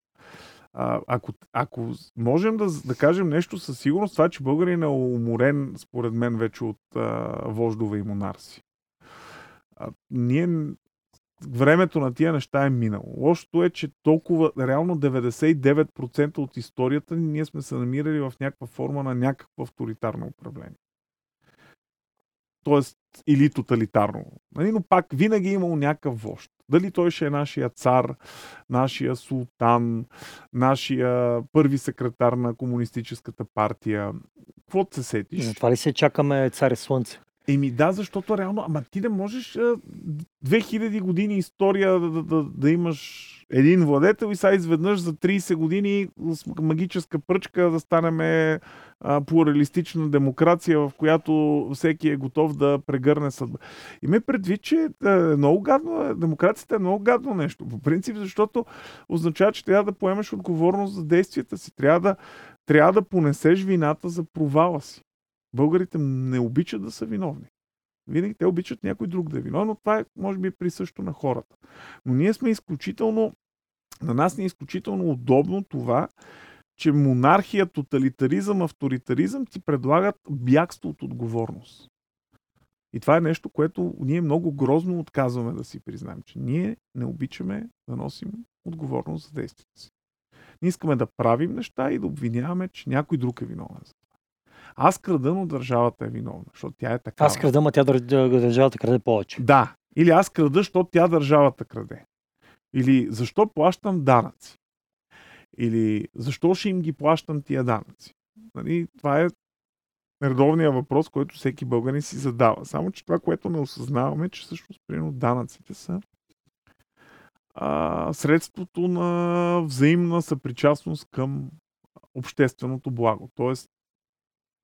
А, ако, ако можем да, да кажем нещо със сигурност, това, че българин е уморен, според мен, вече от а, вождове и монарси. А, ние времето на тия неща е минало. Лошото е, че толкова, реално 99% от историята ни ние сме се намирали в някаква форма на някакво авторитарно управление. Тоест, или тоталитарно. Нали, но пак винаги е имал някакъв вожд. Дали той ще е нашия цар, нашия султан, нашия първи секретар на комунистическата партия. Какво се сетиш? Затова ли се чакаме царя Слънце? Еми да, защото реално, ама ти не можеш 2000 години история да, да, да, да имаш един владетел и сега изведнъж за 30 години с магическа пръчка да станем плуралистична демокрация, в която всеки е готов да прегърне съдба. И ме предвид, че е много гадно, демокрацията е много гадно нещо. По принцип, защото означава, че трябва да поемеш отговорност за действията си. Трябва да, трябва да понесеш вината за провала си. Българите не обичат да са виновни. Винаги те обичат някой друг да е виновен, но това е, може би, присъщо на хората. Но ние сме изключително, на нас ни е изключително удобно това, че монархия, тоталитаризъм, авторитаризъм ти предлагат бягство от отговорност. И това е нещо, което ние много грозно отказваме да си признаем, че ние не обичаме да носим отговорност за действията си. Ние искаме да правим неща и да обвиняваме, че някой друг е виновен за аз крада, но държавата е виновна, защото тя е така. Аз крада, но тя държавата краде повече. Да. Или аз крада, защото тя държавата краде. Или защо плащам данъци? Или защо ще им ги плащам тия данъци? Нали, това е редовния въпрос, който всеки българин си задава. Само, че това, което не осъзнаваме, че всъщност, примерно, данъците са а, средството на взаимна съпричастност към общественото благо. Тоест,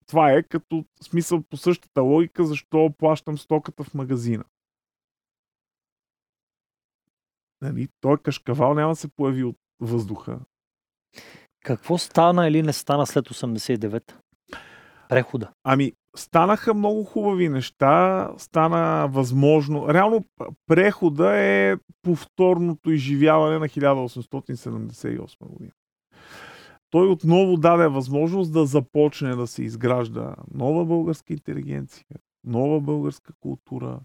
това е като смисъл по същата логика, защо плащам стоката в магазина. Нали, той кашкавал няма да се появи от въздуха. Какво стана или не стана след 89-та? Прехода. Ами, станаха много хубави неща, стана възможно. Реално прехода е повторното изживяване на 1878 година той отново даде възможност да започне да се изгражда нова българска интелигенция, нова българска култура,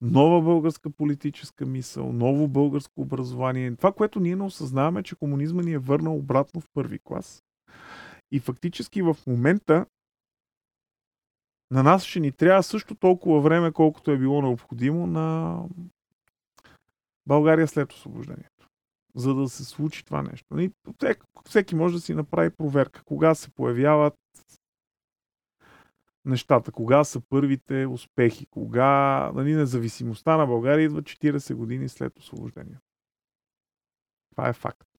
нова българска политическа мисъл, ново българско образование. Това, което ние не осъзнаваме, че комунизма ни е върнал обратно в първи клас. И фактически в момента на нас ще ни трябва също толкова време, колкото е било необходимо на България след освобождение за да се случи това нещо. И всеки може да си направи проверка. Кога се появяват нещата, кога са първите успехи, кога нали, независимостта на България идва 40 години след освобождение. Това е факт.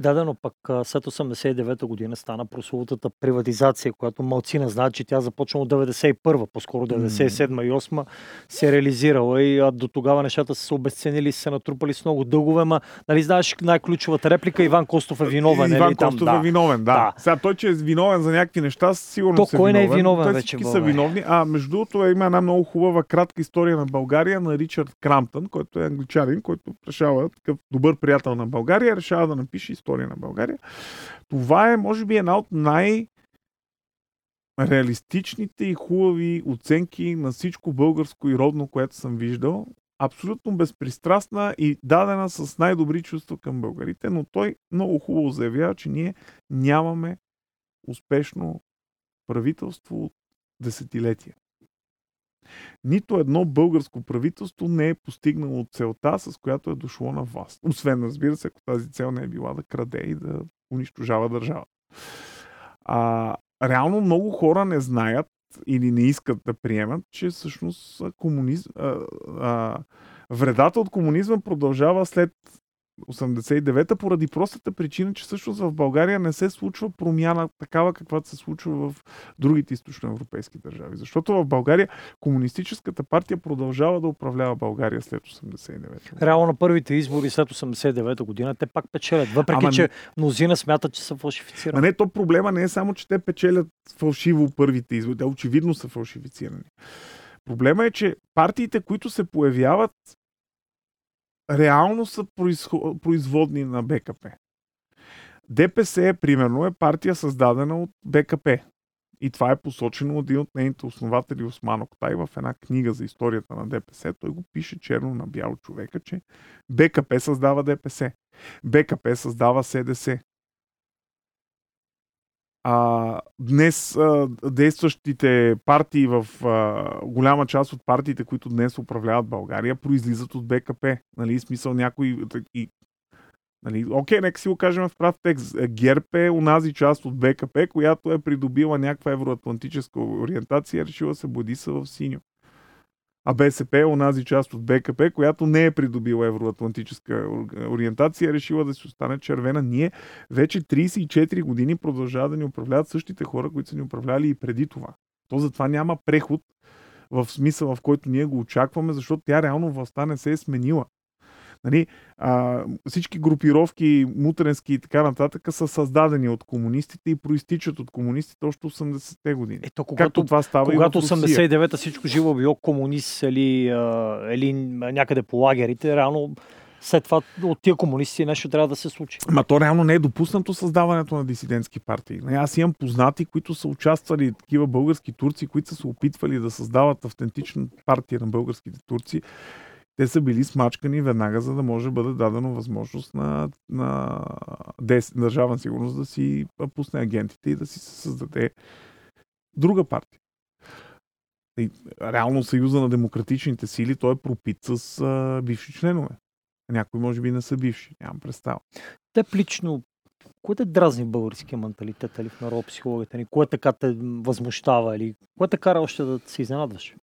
Да, да, но пък след 89-та година стана прословутата приватизация, която малци не знаят, че тя започна от 91-та, по-скоро 97-та и 8 се е реализирала и до тогава нещата са се обесценили, се натрупали с много дългове, ма, нали знаеш най-ключовата реплика, Иван Костов е виновен. Иван нали, Костов там, е виновен, да. да. Сега той, че е виновен за някакви неща, сигурно То, се кой виновен. не е виновен той вече? са виновни. А между другото има една много хубава кратка история на България на Ричард Крамптън, който е англичанин, който решава, такъв добър приятел на България, решава да напише история на България. Това е, може би, една от най- реалистичните и хубави оценки на всичко българско и родно, което съм виждал. Абсолютно безпристрастна и дадена с най-добри чувства към българите, но той много хубаво заявява, че ние нямаме успешно правителство от десетилетия. Нито едно българско правителство не е постигнало целта, с която е дошло на власт. Освен, разбира се, ако тази цел не е била да краде и да унищожава държава. А, реално много хора не знаят или не искат да приемат, че всъщност комуниз... а, а, вредата от комунизма продължава след 89-та поради простата причина, че всъщност в България не се случва промяна такава, каквато се случва в другите източноевропейски държави. Защото в България комунистическата партия продължава да управлява България след 89-та. Реално на първите избори след 89-та година те пак печелят, въпреки Ама, че мнозина смятат, че са фалшифицирани. А не, то проблема не е само, че те печелят фалшиво първите избори. Те очевидно са фалшифицирани. Проблема е, че партиите, които се появяват, реално са производни на БКП. ДПС, примерно, е партия създадена от БКП. И това е посочено от един от нейните основатели Осман Октай в една книга за историята на ДПС. Той го пише черно на бяло човека, че БКП създава ДПС. БКП създава СДС. А, днес а, действащите партии в а, голяма част от партиите, които днес управляват България, произлизат от БКП. Нали, смисъл някой... И, нали, окей, нека си го кажем в прав текст. ГЕРБ е унази част от БКП, която е придобила някаква евроатлантическа ориентация и решила се бодиса в синьо. А БСП е онази част от БКП, която не е придобила евроатлантическа ориентация, е решила да си остане червена. Ние вече 34 години продължават да ни управляват същите хора, които са ни управляли и преди това. То затова няма преход в смисъл, в който ние го очакваме, защото тя реално властта не се е сменила. Нали, а, всички групировки, мутренски и така нататък са създадени от комунистите и проистичат от комунистите още 80-те години. Ето, когато, Както това става когато 89-та всичко живо било комунист или, или някъде по лагерите, реално след това от тия комунисти нещо трябва да се случи. Ма то реално не е допуснато създаването на дисидентски партии. Нали, аз имам познати, които са участвали, такива български турци, които са се опитвали да създават автентична партия на българските турци те са били смачкани веднага, за да може да бъде дадено възможност на, на държавна сигурност да си пусне агентите и да си създаде друга партия. И, реално Съюза на демократичните сили той е пропит с а, бивши членове. Някои може би не са бивши, нямам представа. Те лично, кое те дразни българския менталитет или в народопсихологията ни? Кое така те възмущава или кое те кара още да се изненадваш?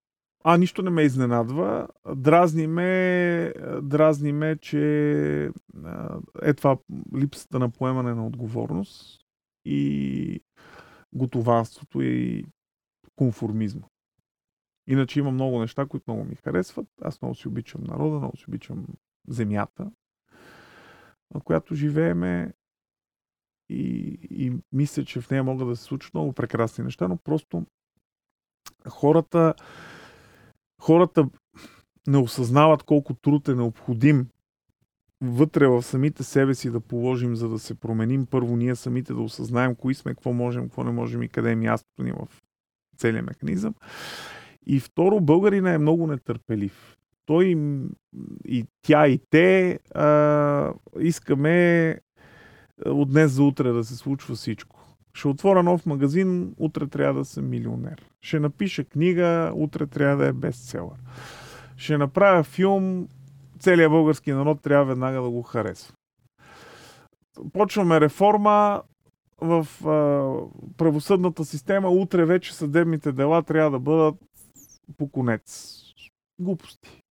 А, нищо не ме изненадва. Дразни ме, дразни ме че е това липсата на поемане на отговорност и готованството и конформизма. Иначе има много неща, които много ми харесват. Аз много си обичам народа, много си обичам земята, на която живееме и, и мисля, че в нея могат да се случат много прекрасни неща, но просто хората хората не осъзнават колко труд е необходим вътре в самите себе си да положим, за да се променим. Първо ние самите да осъзнаем кои сме, какво можем, какво не можем и къде е мястото ни в целият механизъм. И второ, българина е много нетърпелив. Той и тя и те а, искаме от днес за утре да се случва всичко. Ще отворя нов магазин, утре трябва да съм милионер. Ще напиша книга, утре трябва да е бестселър. Ще направя филм, целият български народ трябва веднага да го харесва. Почваме реформа в а, правосъдната система. Утре вече съдебните дела трябва да бъдат по конец. Глупости.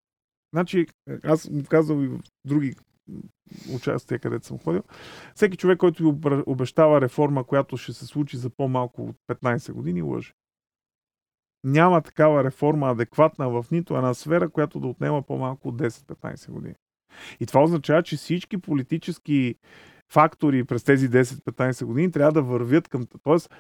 Значи, аз казвам и в други участия, където съм ходил. Всеки човек, който ви обещава реформа, която ще се случи за по-малко от 15 години, лъже. Няма такава реформа адекватна в нито една сфера, която да отнема по-малко от 10-15 години. И това означава, че всички политически фактори през тези 10-15 години трябва да вървят към... Тоест,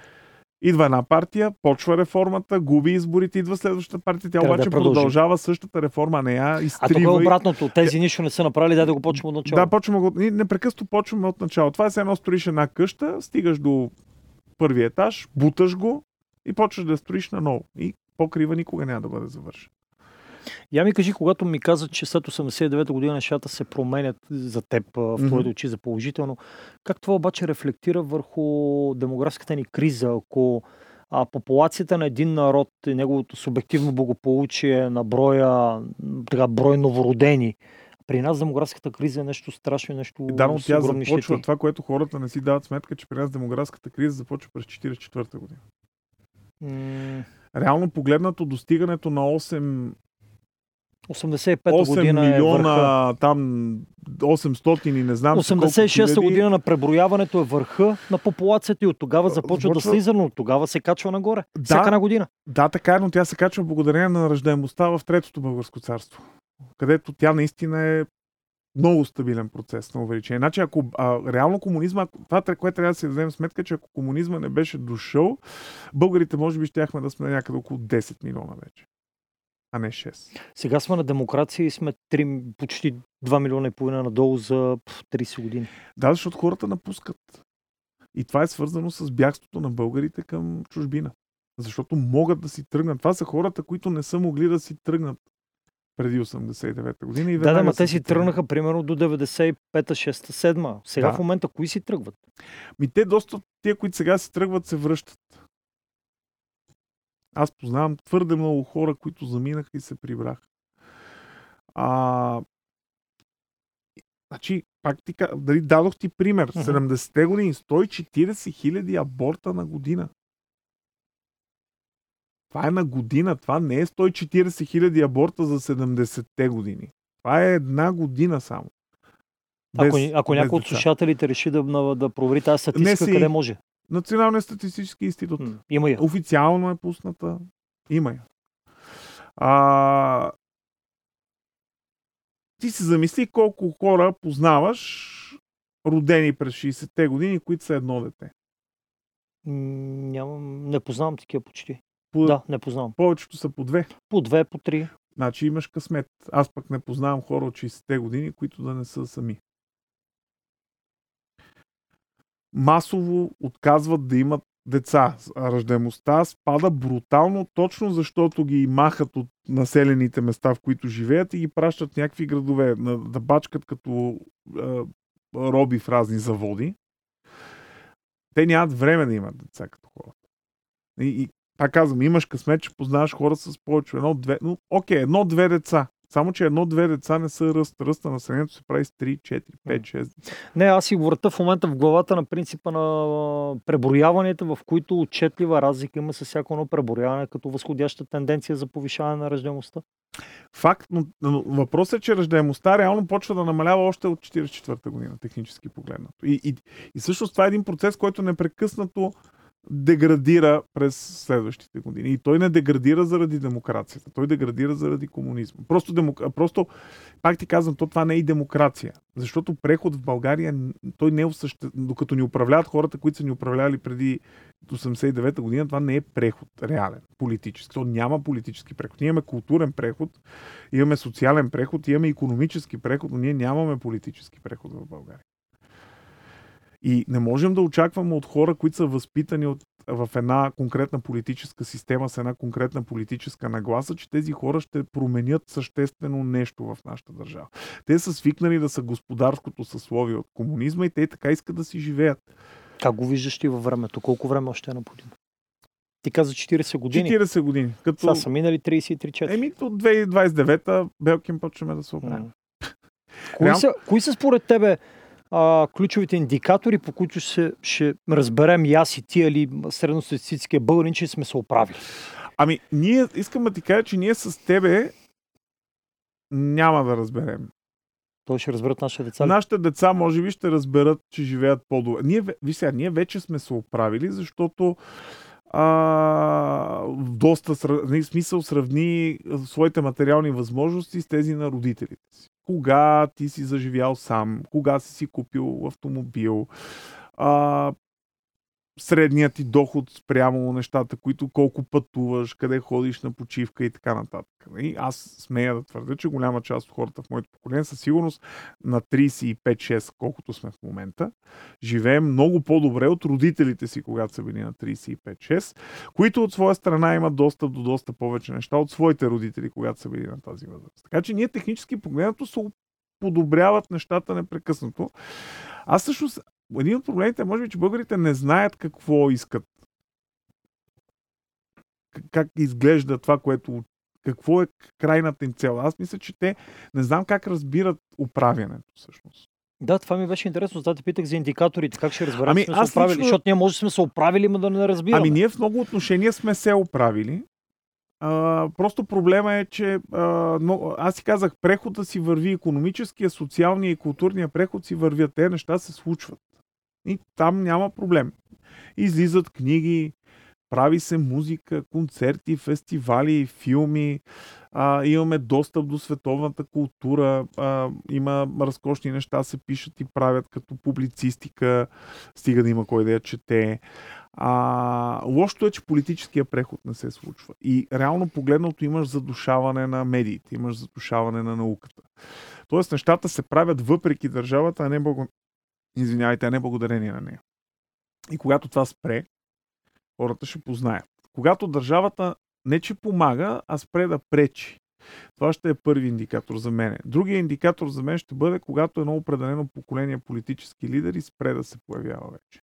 Идва една партия, почва реформата, губи изборите, идва следващата партия, тя обаче да продължава същата реформа, а не я изтрива. А тук е обратното, тези нищо не са направили, дай да го почваме от начало. Да, почваме го, непрекъснато почваме от начало. Това е едно строиш една къща, стигаш до първи етаж, буташ го и почваш да строиш наново. И покрива никога няма да бъде завършен. Я ми кажи, когато ми каза, че след 89-та година нещата се променят за теб в твоите очи за положително, как това обаче рефлектира върху демографската ни криза, ако а, популацията на един народ и неговото субективно благополучие на броя, така, брой новородени. При нас демографската криза е нещо страшно, нещо Да, но тя започва щети. това, което хората не си дават сметка, че при нас демографската криза започва през 1944 година. М, Реално погледнато достигането на 8, 85-та 8 година е върха. милиона, там 800 и не знам си колко 86-та хиляди. година на преброяването е върха на популацията и от тогава започва да Започва- слиза, но от тогава се качва нагоре. Да. Всяка една година. Да, така е, но тя се качва благодарение на раждаемостта в Третото българско царство, където тя наистина е много стабилен процес на увеличение. Значи, ако а, реално комунизма, това, което трябва да си дадем сметка, че ако комунизма не беше дошъл, българите може би щяхме да сме някъде около 10 милиона вече, а не 6. Сега сме на демокрация и сме 3, почти 2 милиона и половина надолу за пф, 30 години. Да, защото хората напускат. И това е свързано с бягството на българите към чужбина. Защото могат да си тръгнат. Това са хората, които не са могли да си тръгнат преди 89-та година. И Да, да, ма те си тръгнаха примерно до 95-та, 6-та, 7 Сега Да. в момента кои си тръгват? Ми те доста тия, които сега си тръгват, се връщат. Аз познавам твърде много хора, които заминаха и се прибраха. А, значи, пак ти дали дадох ти пример. Мгм. 70-те години, 140 хиляди аборта на година. Това е на година, това не е 140 хиляди аборта за 70-те години. Това е една година само. Ако, Без- ако без някой от слушателите реши да, да, провери тази статистика, си- къде може? Националният статистически институт. Има я. Официално е пусната. Има я. А... Ти се замисли колко хора познаваш, родени през 60-те години, които са едно дете. Нямам, не познавам такива почти. По... Да, не познавам. Повечето са по две. По две, по три. Значи имаш късмет. Аз пък не познавам хора от 60-те години, които да не са сами. Масово отказват да имат деца. Раждаемостта спада брутално, точно защото ги махат от населените места, в които живеят и ги пращат някакви градове да бачкат като е, роби в разни заводи. Те нямат време да имат деца като хората. И, и пак казвам, имаш късмет, че познаваш хора с повече едно-две, но окей, едно-две деца. Само, че едно-две деца не са ръст. Ръста на населението се прави с 3, 4, 5, 6 деца. Не, аз си върта в момента в главата на принципа на преброяванията, в които отчетлива разлика има с всяко едно преброяване, като възходяща тенденция за повишаване на ръждаемостта. Факт, но, но въпросът е, че раждаемостта реално почва да намалява още от 44-та година, технически погледнато. И, и, и всъщност това е един процес, който непрекъснато деградира през следващите години. И той не деградира заради демокрацията, той деградира заради комунизма. Просто, демок... Просто пак ти казвам, то това не е и демокрация. Защото преход в България, той не е осъще... докато ни управляват хората, които са ни управлявали преди 89-та година, това не е преход реален, политически. То няма политически преход. Ние имаме културен преход, имаме социален преход, имаме економически преход, но ние нямаме политически преход в България. И не можем да очакваме от хора, които са възпитани от, в една конкретна политическа система, с една конкретна политическа нагласа, че тези хора ще променят съществено нещо в нашата държава. Те са свикнали да са господарското съсловие от комунизма и те така искат да си живеят. Как го виждаш ти във времето? Колко време още е необходимо? Ти каза 40 години. 40 години. Като... Сега са минали 33-4. Еми, от 2029-та Белкин почваме да се оправим. М. Кои, Реал- са, кои са според тебе а, ключовите индикатори, по които ще, ще разберем и аз и ти, или средностатистическия българин, че сме се оправили? Ами, ние искам да ти кажа, че ние с тебе няма да разберем. Той ще разберат нашите деца. Нашите деца може би ще разберат, че живеят по-добре. Ние, виж сега, ние вече сме се оправили, защото а, в доста нали, смисъл сравни своите материални възможности с тези на родителите си. Кога ти си заживял сам, кога си си купил автомобил, а, средният ти доход спрямо нещата, които колко пътуваш, къде ходиш на почивка и така нататък. И аз смея да твърдя, че голяма част от хората в моето поколение със сигурност на 35-6, колкото сме в момента, живеем много по-добре от родителите си, когато са били на 35-6, които от своя страна имат достъп до доста повече неща от своите родители, когато са били на тази възраст. Така че ние технически погледнато се подобряват нещата непрекъснато. Аз всъщност, един от проблемите е, може би, че българите не знаят какво искат. как изглежда това, което какво е крайната им цел. Аз мисля, че те не знам как разбират управянето всъщност. Да, това ми беше интересно. Да те питах за индикаторите. Как ще разберем, ами, сме се оправили? Лично... Защото ние може да сме се оправили, но да не разбираме. Ами ние в много отношения сме се оправили. А, просто проблема е, че а, но, аз си казах, прехода си върви економическия, социалния и културния преход си вървят. Те неща се случват. И там няма проблем. Излизат книги, прави се музика, концерти, фестивали, филми, а, имаме достъп до световната култура, а, има разкошни неща, се пишат и правят като публицистика, стига да има кой да я чете. А, лошото е, че политическия преход не се случва. И реално погледното имаш задушаване на медиите, имаш задушаване на науката. Тоест нещата се правят въпреки държавата, а не. Извинявайте, а не благодарение на нея. И когато това спре, хората ще познаят. Когато държавата не че помага, а спре да пречи. Това ще е първи индикатор за мен. Другия индикатор за мен ще бъде, когато едно определено поколение политически лидери спре да се появява вече.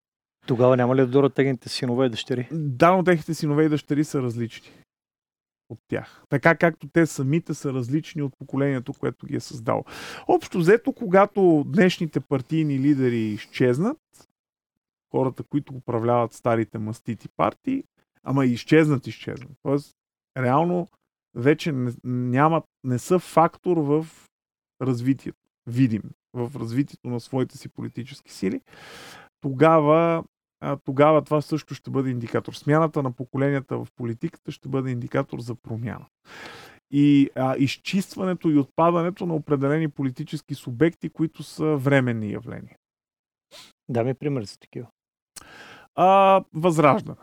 Тогава няма ли да дорат техните синове и дъщери? Да, но техните синове и дъщери са различни от тях. Така както те самите са различни от поколението, което ги е създало. Общо взето, когато днешните партийни лидери изчезнат, хората, които управляват старите мастити партии, ама изчезнат, изчезнат. Тоест, реално вече не, нямат, не са фактор в развитието, видим, в развитието на своите си политически сили, тогава, тогава това също ще бъде индикатор. Смяната на поколенията в политиката ще бъде индикатор за промяна. И а, изчистването и отпадането на определени политически субекти, които са временни явления. Да ми пример за такива. А, възраждане.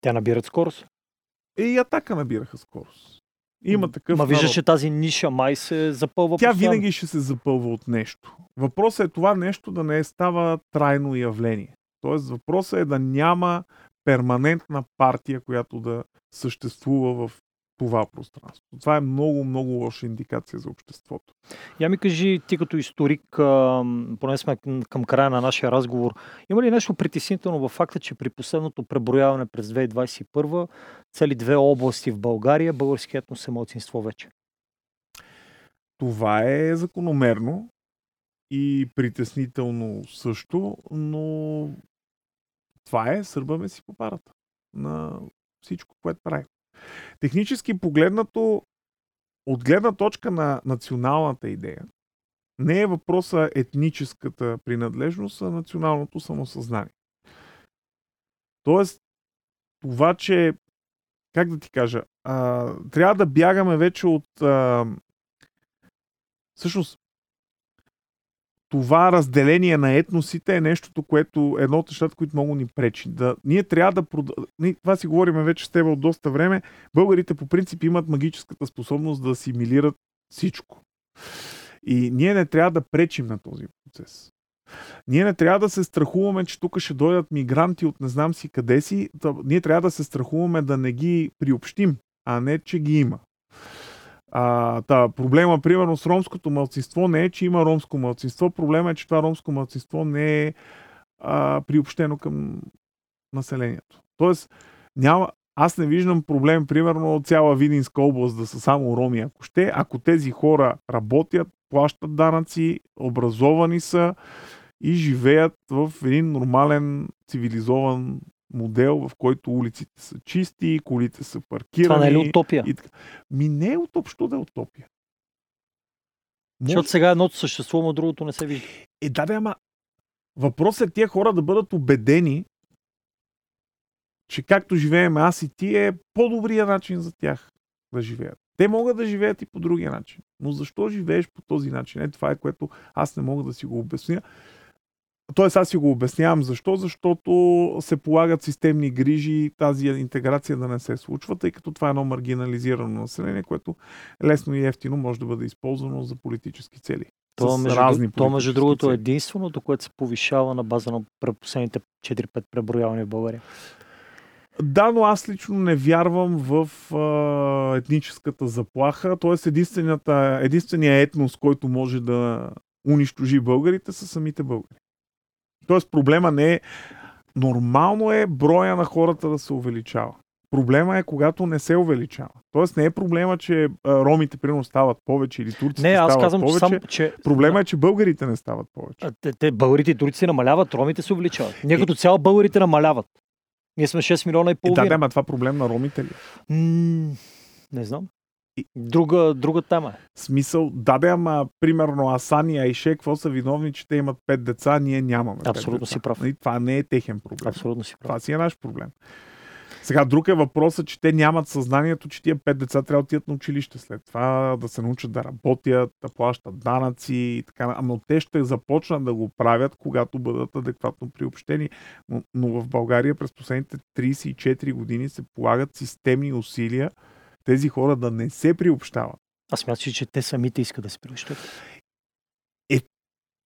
Тя набират скорост. Е, и атака набираха скорост. Има такъв. Ма виждаш, че тази ниша май се запълва. Тя постоянно. винаги ще се запълва от нещо. Въпросът е това нещо да не става трайно явление. Тоест, въпросът е да няма перманентна партия, която да съществува в това пространство. Това е много, много лоша индикация за обществото. Я ми кажи, ти като историк, поне сме към края на нашия разговор, има ли нещо притеснително във факта, че при последното преброяване през 2021 цели две области в България българският етнос е младсинство вече? Това е закономерно и притеснително също, но това е сърбаме си по парата на всичко, което правим. Технически погледнато, от гледна точка на националната идея, не е въпроса етническата принадлежност, а националното самосъзнание. Тоест, това, че, как да ти кажа, а, трябва да бягаме вече от. А, всъщност, това разделение на етносите е нещото, което едно от нещата, които много ни пречи. Да, ние трябва да прода... Ние, това си говорим вече с теб от доста време. Българите по принцип имат магическата способност да асимилират всичко. И ние не трябва да пречим на този процес. Ние не трябва да се страхуваме, че тук ще дойдат мигранти от не знам си къде си. Ние трябва да се страхуваме да не ги приобщим, а не, че ги има. А, та, проблема, примерно, с ромското мълцинство не е, че има ромско мълцинство. Проблема е, че това ромско мълцинство не е а, приобщено към населението. Тоест, няма, аз не виждам проблем, примерно, от цяла Видинска област да са само роми, ако ще. Ако тези хора работят, плащат данъци, образовани са и живеят в един нормален, цивилизован модел, в който улиците са чисти, колите са паркирани. Това не е ли утопия? И. Ми не е утопщо да е утопия. Може... Защото сега едното съществува, а другото не се вижда. Е, да, да, ама въпросът е тия хора да бъдат убедени, че както живеем аз и ти е по-добрия начин за тях да живеят. Те могат да живеят и по другия начин. Но защо живееш по този начин? Е, това е което аз не мога да си го обясня. Тоест аз си го обяснявам защо, защото се полагат системни грижи тази интеграция да не се случва, тъй като това е едно маргинализирано население, което лесно и ефтино може да бъде използвано за политически цели. То, между, разни то между другото цели. е единственото, което се повишава на база на последните 4-5 преброявания в България. Да, но аз лично не вярвам в а, етническата заплаха. Тоест единственият етнос, който може да унищожи българите, са самите българи. Тоест проблема не е... Нормално е броя на хората да се увеличава. Проблема е, когато не се увеличава. Тоест не е проблема, че а, ромите примерно стават повече или турците Не, аз стават казвам, че, повече. сам, че Проблема е, че българите не стават повече. а, те, те, българите и турците намаляват, ромите се увеличават. Ние като цяло българите намаляват. Ние сме 6 милиона и Е, да, половина. да, ама това проблем на ромите ли? е? М, не знам. Друга, друга тема. Смисъл, да, да, ама примерно Асан и Айше, какво са виновни, че те имат пет деца, ние нямаме. Абсолютно си прав. Нали, това не е техен проблем. Абсолютно си прав. Това си е наш проблем. Сега, друг е въпросът, че те нямат съзнанието, че тия пет деца трябва да отидат на училище след това, да се научат да работят, да плащат данъци и така. Ама те ще започнат да го правят, когато бъдат адекватно приобщени. Но, но в България през последните 34 години се полагат системни усилия тези хора да не се приобщават. Аз смятам, че те самите искат да се приобщат.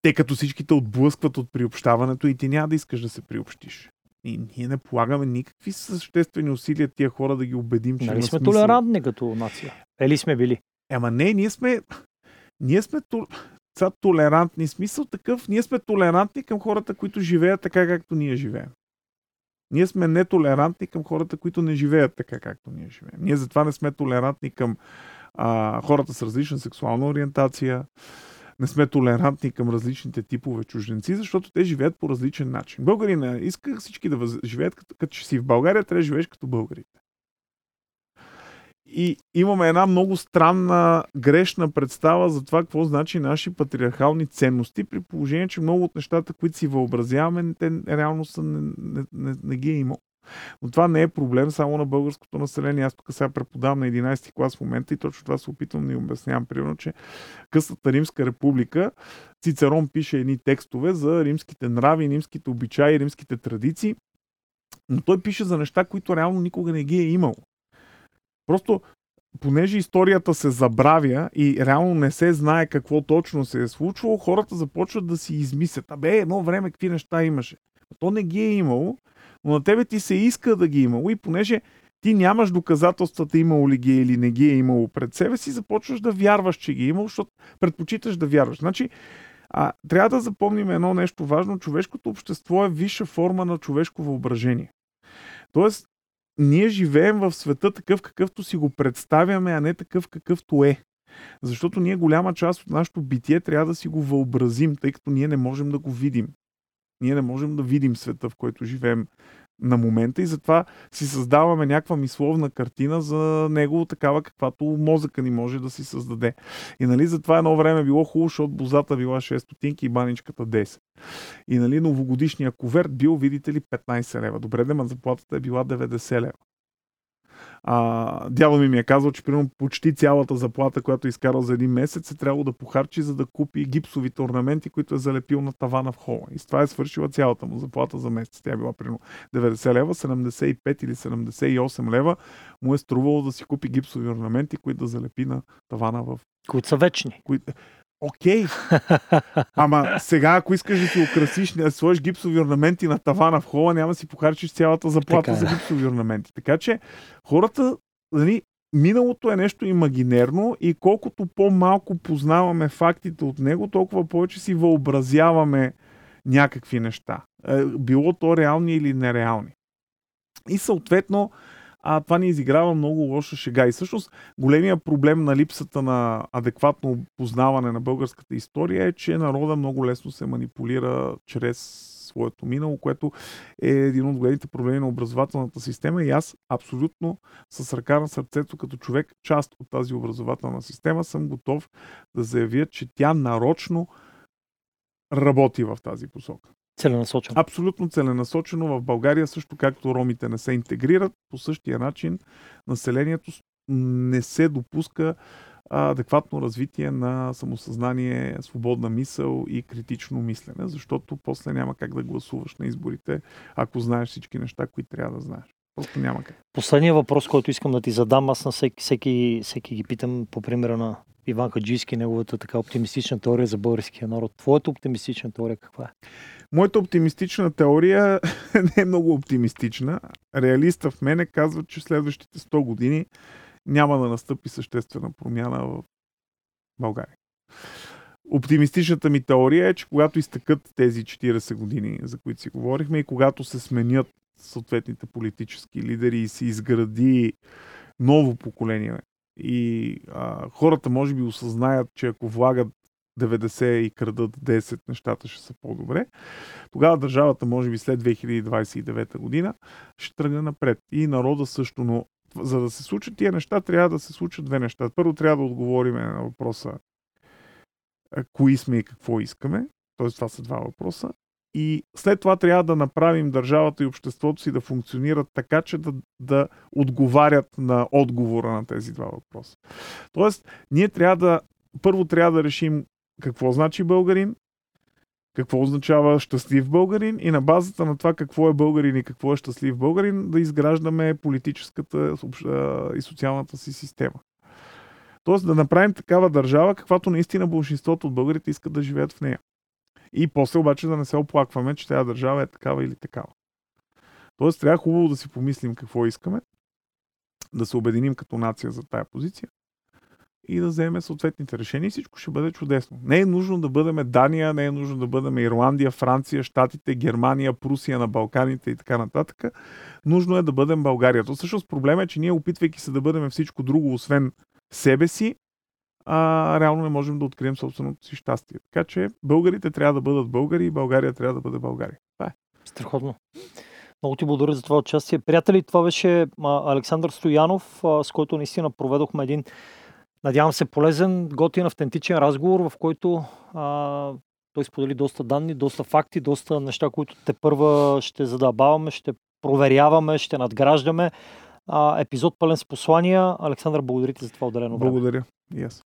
Те като всичките отблъскват от приобщаването и ти няма да искаш да се приобщиш. И ние не полагаме никакви съществени усилия тия хора да ги убедим, че Нали сме смисъл. толерантни като нация? Ели сме били? Ема не, ние сме... Ние сме тол... са толерантни. Смисъл такъв, ние сме толерантни към хората, които живеят така, както ние живеем. Ние сме нетолерантни към хората, които не живеят така, както ние живеем. Ние затова не сме толерантни към а, хората с различна сексуална ориентация, не сме толерантни към различните типове чужденци, защото те живеят по различен начин. Българина иска всички да живеят като, като че си в България, трябва да живееш като българите. И имаме една много странна, грешна представа за това какво значи наши патриархални ценности, при положение, че много от нещата, които си въобразяваме, те реално са, не, не, не, не ги е имало. Но това не е проблем само на българското население. Аз тук сега преподавам на 11 клас в момента и точно това се опитвам да им обяснявам. Примерно, че късата Римска република, Цицерон пише едни текстове за римските нрави, римските обичаи, римските традиции, но той пише за неща, които реално никога не ги е имал. Просто понеже историята се забравя и реално не се знае какво точно се е случвало, хората започват да си измислят. Абе, едно време какви неща имаше. То не ги е имало, но на тебе ти се иска да ги е имало и понеже ти нямаш доказателствата имало ли ги е или не ги е имало пред себе си, започваш да вярваш, че ги е имало, защото предпочиташ да вярваш. Значи, а, трябва да запомним едно нещо важно. Човешкото общество е висша форма на човешко въображение. Тоест, ние живеем в света такъв какъвто си го представяме, а не такъв какъвто е. Защото ние голяма част от нашето битие трябва да си го въобразим, тъй като ние не можем да го видим. Ние не можем да видим света, в който живеем на момента и затова си създаваме някаква мисловна картина за него, такава каквато мозъка ни може да си създаде. И нали затова едно време било хубаво, защото бозата била 6 стотинки и баничката 10. И нали новогодишния коверт бил, видите ли, 15 лева. Добре, да, ма заплатата е била 90 лева. А, дядо ми ми е казал, че примерно почти цялата заплата, която е изкарал за един месец, е трябвало да похарчи, за да купи гипсовите орнаменти, които е залепил на тавана в хола. И с това е свършила цялата му заплата за месец. Тя е била примерно 90 лева, 75 или 78 лева му е струвало да си купи гипсови орнаменти, които да залепи на тавана в... Които са вечни. Които... Окей, ама сега ако искаш да си украсиш, да сложиш гипсови орнаменти на тавана в хола, няма да си похарчиш цялата заплата Така е. за гипсови орнаменти. Така че хората, нали, миналото е нещо имагинерно и колкото по-малко познаваме фактите от него, толкова повече си въобразяваме някакви неща. Е, Било то реални или нереални. И съответно, а, това ни изиграва много лоша шега. И всъщност големия проблем на липсата на адекватно познаване на българската история е, че народа много лесно се манипулира чрез своето минало, което е един от големите проблеми на образователната система и аз абсолютно с ръка на сърцето като човек, част от тази образователна система, съм готов да заявя, че тя нарочно работи в тази посока. Целенасочено. Абсолютно целенасочено в България, също както ромите не се интегрират, по същия начин населението не се допуска адекватно развитие на самосъзнание, свободна мисъл и критично мислене, защото после няма как да гласуваш на изборите, ако знаеш всички неща, които трябва да знаеш. Просто няма как. Последният въпрос, който искам да ти задам, аз на всеки, всеки, всеки ги питам по примера на Иван Хаджийски, неговата така оптимистична теория за българския народ. Твоята оптимистична теория каква е? Моята оптимистична теория [LAUGHS] не е много оптимистична. Реалиста в мене казва, че следващите 100 години няма да настъпи съществена промяна в България. Оптимистичната ми теория е, че когато изтъкат тези 40 години, за които си говорихме, и когато се сменят съответните политически лидери и се изгради ново поколение. И а, хората може би осъзнаят, че ако влагат 90 и крадат 10, нещата ще са по-добре. Тогава държавата, може би след 2029 година, ще тръгне напред. И народа също, но за да се случат тия неща, трябва да се случат две неща. Първо трябва да отговорим на въпроса кои сме и какво искаме. Тоест това са два въпроса. И след това трябва да направим държавата и обществото си да функционират така, че да, да отговарят на отговора на тези два въпроса. Тоест, ние трябва да първо трябва да решим какво значи българин, какво означава щастлив българин и на базата на това какво е българин и какво е щастлив българин да изграждаме политическата и социалната си система. Тоест да направим такава държава, каквато наистина большинството от българите искат да живеят в нея. И после обаче да не се оплакваме, че тази държава е такава или такава. Тоест трябва хубаво да си помислим какво искаме, да се обединим като нация за тая позиция и да вземем съответните решения и всичко ще бъде чудесно. Не е нужно да бъдем Дания, не е нужно да бъдем Ирландия, Франция, Штатите, Германия, Прусия на Балканите и така нататък. Нужно е да бъдем България. То всъщност проблема е, че ние опитвайки се да бъдем всичко друго, освен себе си, а, реално не можем да открием собственото си щастие. Така че българите трябва да бъдат българи и България трябва да бъде България. Това е. Страхотно. Много ти благодаря за това участие. Приятели, това беше Александър Стоянов, с който наистина проведохме един надявам се, полезен, готин, автентичен разговор, в който а, той сподели доста данни, доста факти, доста неща, които те първа ще задабаваме, ще проверяваме, ще надграждаме. А, епизод пълен с послания. Александър, благодаря ти за това отделено време. Благодаря. Yes.